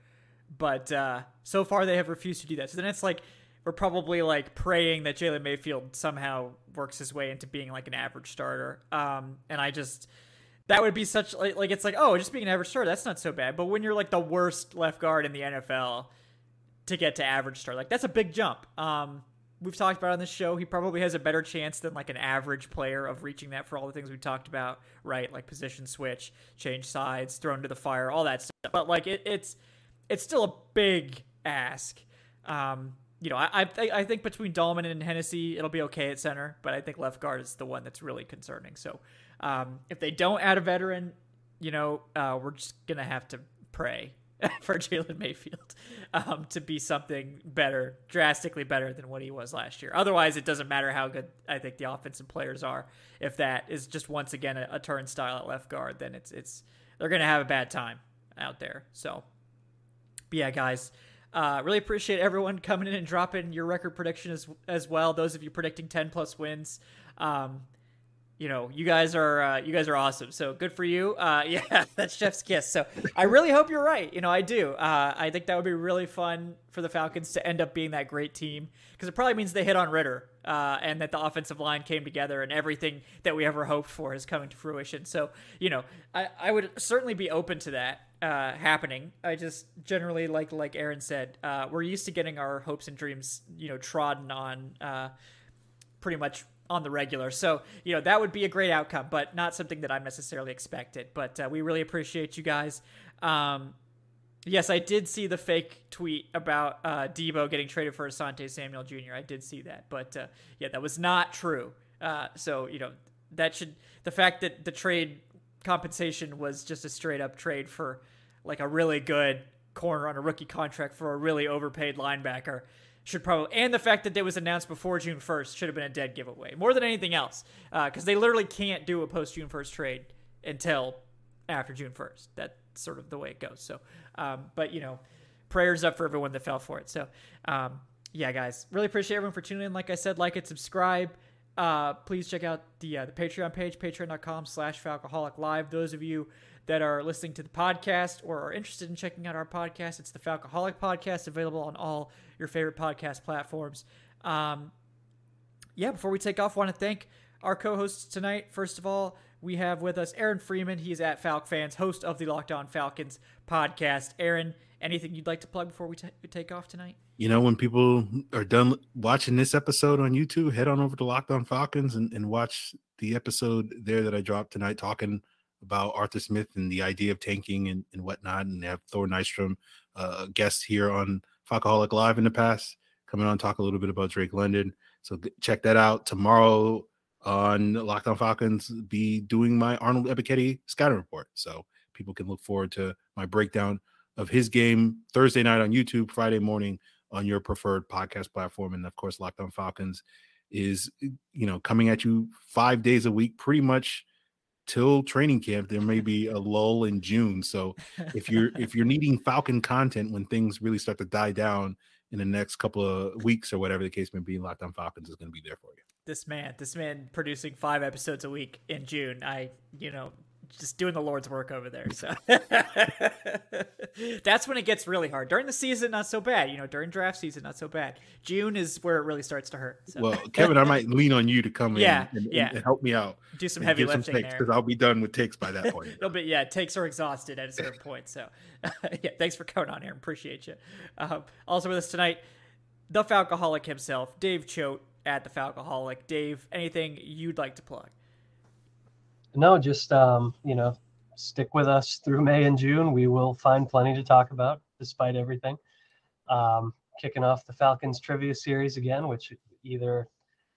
But uh, so far, they have refused to do that. So then it's like we're probably like praying that Jalen Mayfield somehow works his way into being like an average starter. Um, and I just that would be such like, like it's like oh just being an average starter that's not so bad. But when you're like the worst left guard in the NFL to get to average start, like that's a big jump. Um, we've talked about on this show, he probably has a better chance than like an average player of reaching that for all the things we talked about, right? Like position switch, change sides, thrown to the fire, all that stuff. But like it, it's it's still a big ask. Um, you know, I I, I think between Dalman and Hennessy, it'll be okay at center, but I think left guard is the one that's really concerning. So um, if they don't add a veteran, you know, uh, we're just gonna have to pray for Jalen Mayfield um, to be something better, drastically better than what he was last year. Otherwise, it doesn't matter how good I think the offensive players are. If that is just once again a, a turnstile at left guard, then it's it's they're gonna have a bad time out there. So, but yeah, guys. Uh, really appreciate everyone coming in and dropping your record prediction as, as well. Those of you predicting 10 plus wins. Um, you know, you guys are uh, you guys are awesome. So good for you. Uh, yeah, that's Jeff's kiss. So I really hope you're right. You know, I do. Uh, I think that would be really fun for the Falcons to end up being that great team because it probably means they hit on Ridder uh, and that the offensive line came together and everything that we ever hoped for is coming to fruition. So you know, I, I would certainly be open to that uh, happening. I just generally like like Aaron said, uh, we're used to getting our hopes and dreams, you know, trodden on uh, pretty much on the regular. So, you know, that would be a great outcome, but not something that I'm necessarily expected. But uh, we really appreciate you guys. Um, yes, I did see the fake tweet about uh, Deebo getting traded for Asante Samuel Jr. I did see that, but uh, yeah, that was not true. Uh, so, you know, that should the fact that the trade compensation was just a straight up trade for like a really good corner on a rookie contract for a really overpaid linebacker should probably and the fact that it was announced before June 1st should have been a dead giveaway more than anything else because uh, they literally can't do a post June 1st trade until after June 1st. That's sort of the way it goes. So, um, but you know, prayers up for everyone that fell for it. So, um, yeah, guys, really appreciate everyone for tuning in. Like I said, like it, subscribe. Uh, please check out the uh, the Patreon page, patreon.com slash Falcoholic Live. Those of you that are listening to the podcast or are interested in checking out our podcast, it's the Falcoholic Podcast, available on all your favorite podcast platforms. Um, yeah, before we take off, want to thank our co-hosts tonight. First of all, we have with us Aaron Freeman. He's at Falc Fans, host of the Locked On Falcons podcast. Aaron, anything you'd like to plug before we, t- we take off tonight?
You know, when people are done watching this episode on YouTube, head on over to Locked On Falcons and, and watch the episode there that I dropped tonight talking about Arthur Smith and the idea of tanking and, and whatnot. And have Thor Nystrom, uh, guest here on Falcoholic Live in the past, coming on talk a little bit about Drake London. So check that out tomorrow on Locked On Falcons. Be doing my Arnold Ebiketie scouting report, so people can look forward to my breakdown of his game Thursday night on YouTube, Friday morning on your preferred podcast platform, and of course, Locked On Falcons is you know coming at you five days a week, pretty much till training camp there may be a lull in june. So if you're if you're needing falcon content when things really start to die down in the next couple of weeks or whatever the case may be locked on falcons is going to be there for you.
This man this man producing five episodes a week in june i you know just doing the Lord's work over there. So that's when it gets really hard. During the season, not so bad. You know, during draft season, not so bad. June is where it really starts to hurt. So.
Well, Kevin, I might lean on you to come
yeah,
in and,
yeah.
and, help me out.
Do some heavy lifting
some because I'll be done with takes by that point.
It'll be yeah, takes are exhausted at a certain point. So yeah, thanks for coming on here. Appreciate you. Um, also with us tonight, the Falcoholic himself, Dave Choate at the Falcoholic. Dave, anything you'd like to plug?
No, just um, you know, stick with us through May and June. We will find plenty to talk about despite everything. Um, kicking off the Falcons trivia series again, which either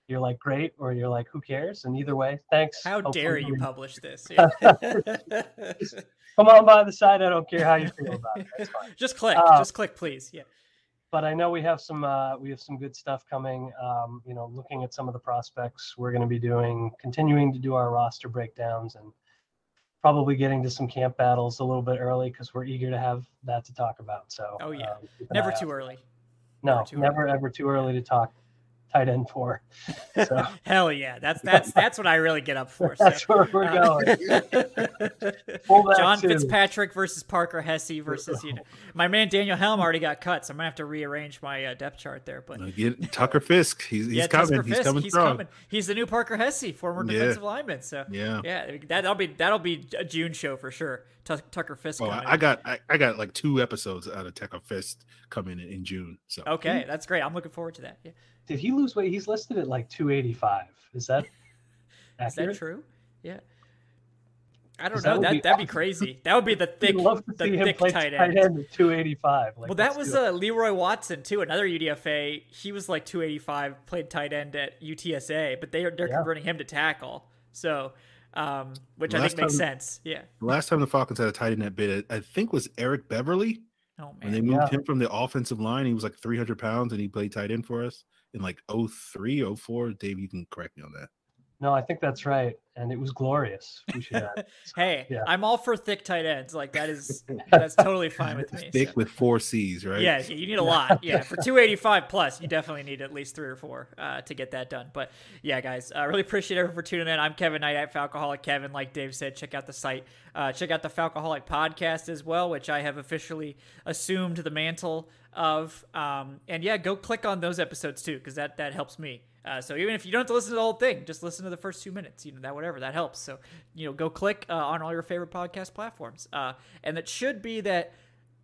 you're like great or you're like who cares? And either way thanks.
How Hopefully dare you publish this?
Yeah. come on by the side. I don't care how you feel about it.
Just click. Uh, just click please. Yeah
but I know we have some uh, we have some good stuff coming. Um, you know, looking at some of the prospects we're going to be doing, continuing to do our roster breakdowns, and probably getting to some camp battles a little bit early because we're eager to have that to talk about. So,
oh yeah, um, never too early.
No, never, never ever too early to talk tight end for. So.
Hell yeah, that's that's that's what I really get up for.
So. that's where we're uh,
going. John too. Fitzpatrick versus Parker Hesse versus you know my man Daniel Helm already got cut, so I'm gonna have to rearrange my uh, depth chart there. But
get Tucker Fisk, he's, he's yeah, coming. Fisk, he's coming
he's
strong.
Coming. He's the new Parker Hesse, former defensive yeah. lineman. So
yeah,
yeah, that'll be that'll be a June show for sure. Tucker Fisk.
Oh,
coming
I got I, I got like two episodes out of Tucker Fisk coming in, in June. So
Okay, that's great. I'm looking forward to that. Yeah.
Did he lose weight? He's listed at like 285. Is that
Is that
accurate?
true? Yeah. I don't
'Cause that
know.
would
That
be
that'd be
awesome.
crazy. That would be the
I'd
thick,
love to
the
see him
thick
play
tight
tight
end.
end at 285. Like,
Well, that was
do
uh, Leroy Watson too, another UDFA. He was like 285, played tight end at UTSA, but they are they're
Yeah.
converting him to tackle. So, um, which I
Last
think makes
time-
sense. Yeah.
the last time the Falcons had a tight end that bid, I think was Eric Beverly.
Oh
When they moved
Yeah.
him from the offensive line, he was like 300 pounds and he played tight end for us in like 03, 04. Dave, you can correct me on that.
No, I think that's right, and it was glorious. We should add.
Hey,
Yeah.
I'm all for thick tight ends. Like that is that's totally fine with me.
Thick
so.
with four C's, right?
Yeah, you need a lot. Yeah, for 285 plus, you definitely need at least three or four uh, to get that done. But yeah, guys, I really appreciate everyone for tuning in. I'm Kevin Knight at Falcoholic Kevin. Like Dave said, check out the site. Uh, check out the Falcoholic podcast as well, which I have officially assumed the mantle of. Um, and yeah, go click on those episodes too, because that that helps me. Uh, so even if you don't have to listen to the whole thing, just listen to the first two minutes. You know that whatever that helps. So you know, go click uh, on all your favorite podcast platforms. Uh, and it should be that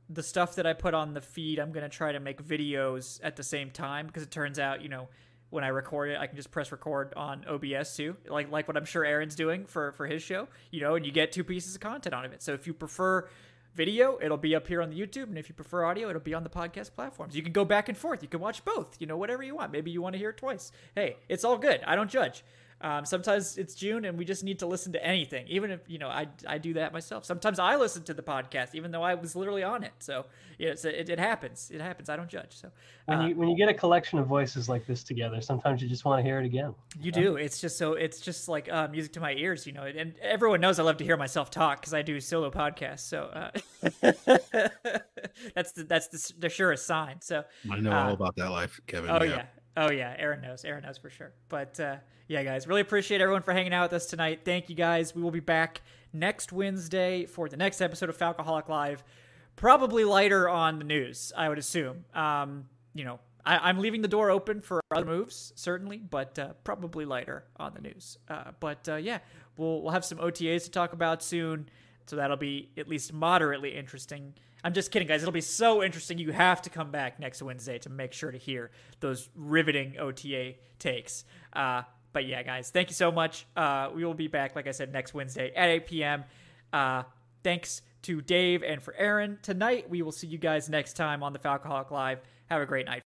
the stuff that I put on the feed, I'm gonna try to make videos at the same time because it turns out, you know, when I record it, I can just press record on OBS too, like like what I'm sure Aaron's doing for for his show, you know, and you get two pieces of content out of it. So if you prefer video, it'll be up here on the YouTube, and if you prefer audio, it'll be on the podcast platforms. You can go back and forth. You can watch both. You know, whatever you want. Maybe you want to hear it twice. Hey, it's all good. I don't judge. Um, sometimes it's June and we just need to listen to anything, even if you know I, I do that myself. Sometimes I listen to the podcast, even though I was literally on it. So yeah, it's, it, it happens. It happens. I don't judge. So
When
uh,
you when you get a collection of voices like this together, sometimes you just want to hear it again.
You do. It's just so. It's just like uh, music to my ears, you know. And everyone knows I love to hear myself talk because I do solo podcasts. So uh, that's the that's the, the surest sign. So
I know
Uh,
all about that life, Kevin.
oh yeah. Oh yeah, Aaron knows. Aaron knows for sure. But uh, yeah, guys, really appreciate everyone for hanging out with us tonight. Thank you guys. We will be back next Wednesday for the next episode of Falcoholic Live. Probably lighter on the news, I would assume. Um, you know, I, I'm leaving the door open for other moves, certainly, but uh, probably lighter on the news. Uh, but uh, yeah, we'll we'll have some OTAs to talk about soon, so that'll be at least moderately interesting. I'm just kidding, guys. It'll be so interesting. You have to come back next Wednesday to make sure to hear those riveting OTA takes. Uh, but yeah, guys, thank you so much. Uh, we will be back, like I said, next Wednesday at 8 p.m. Uh, thanks to Dave and for Aaron. Tonight, we will see you guys next time on the Falcoholic Live. Have a great night.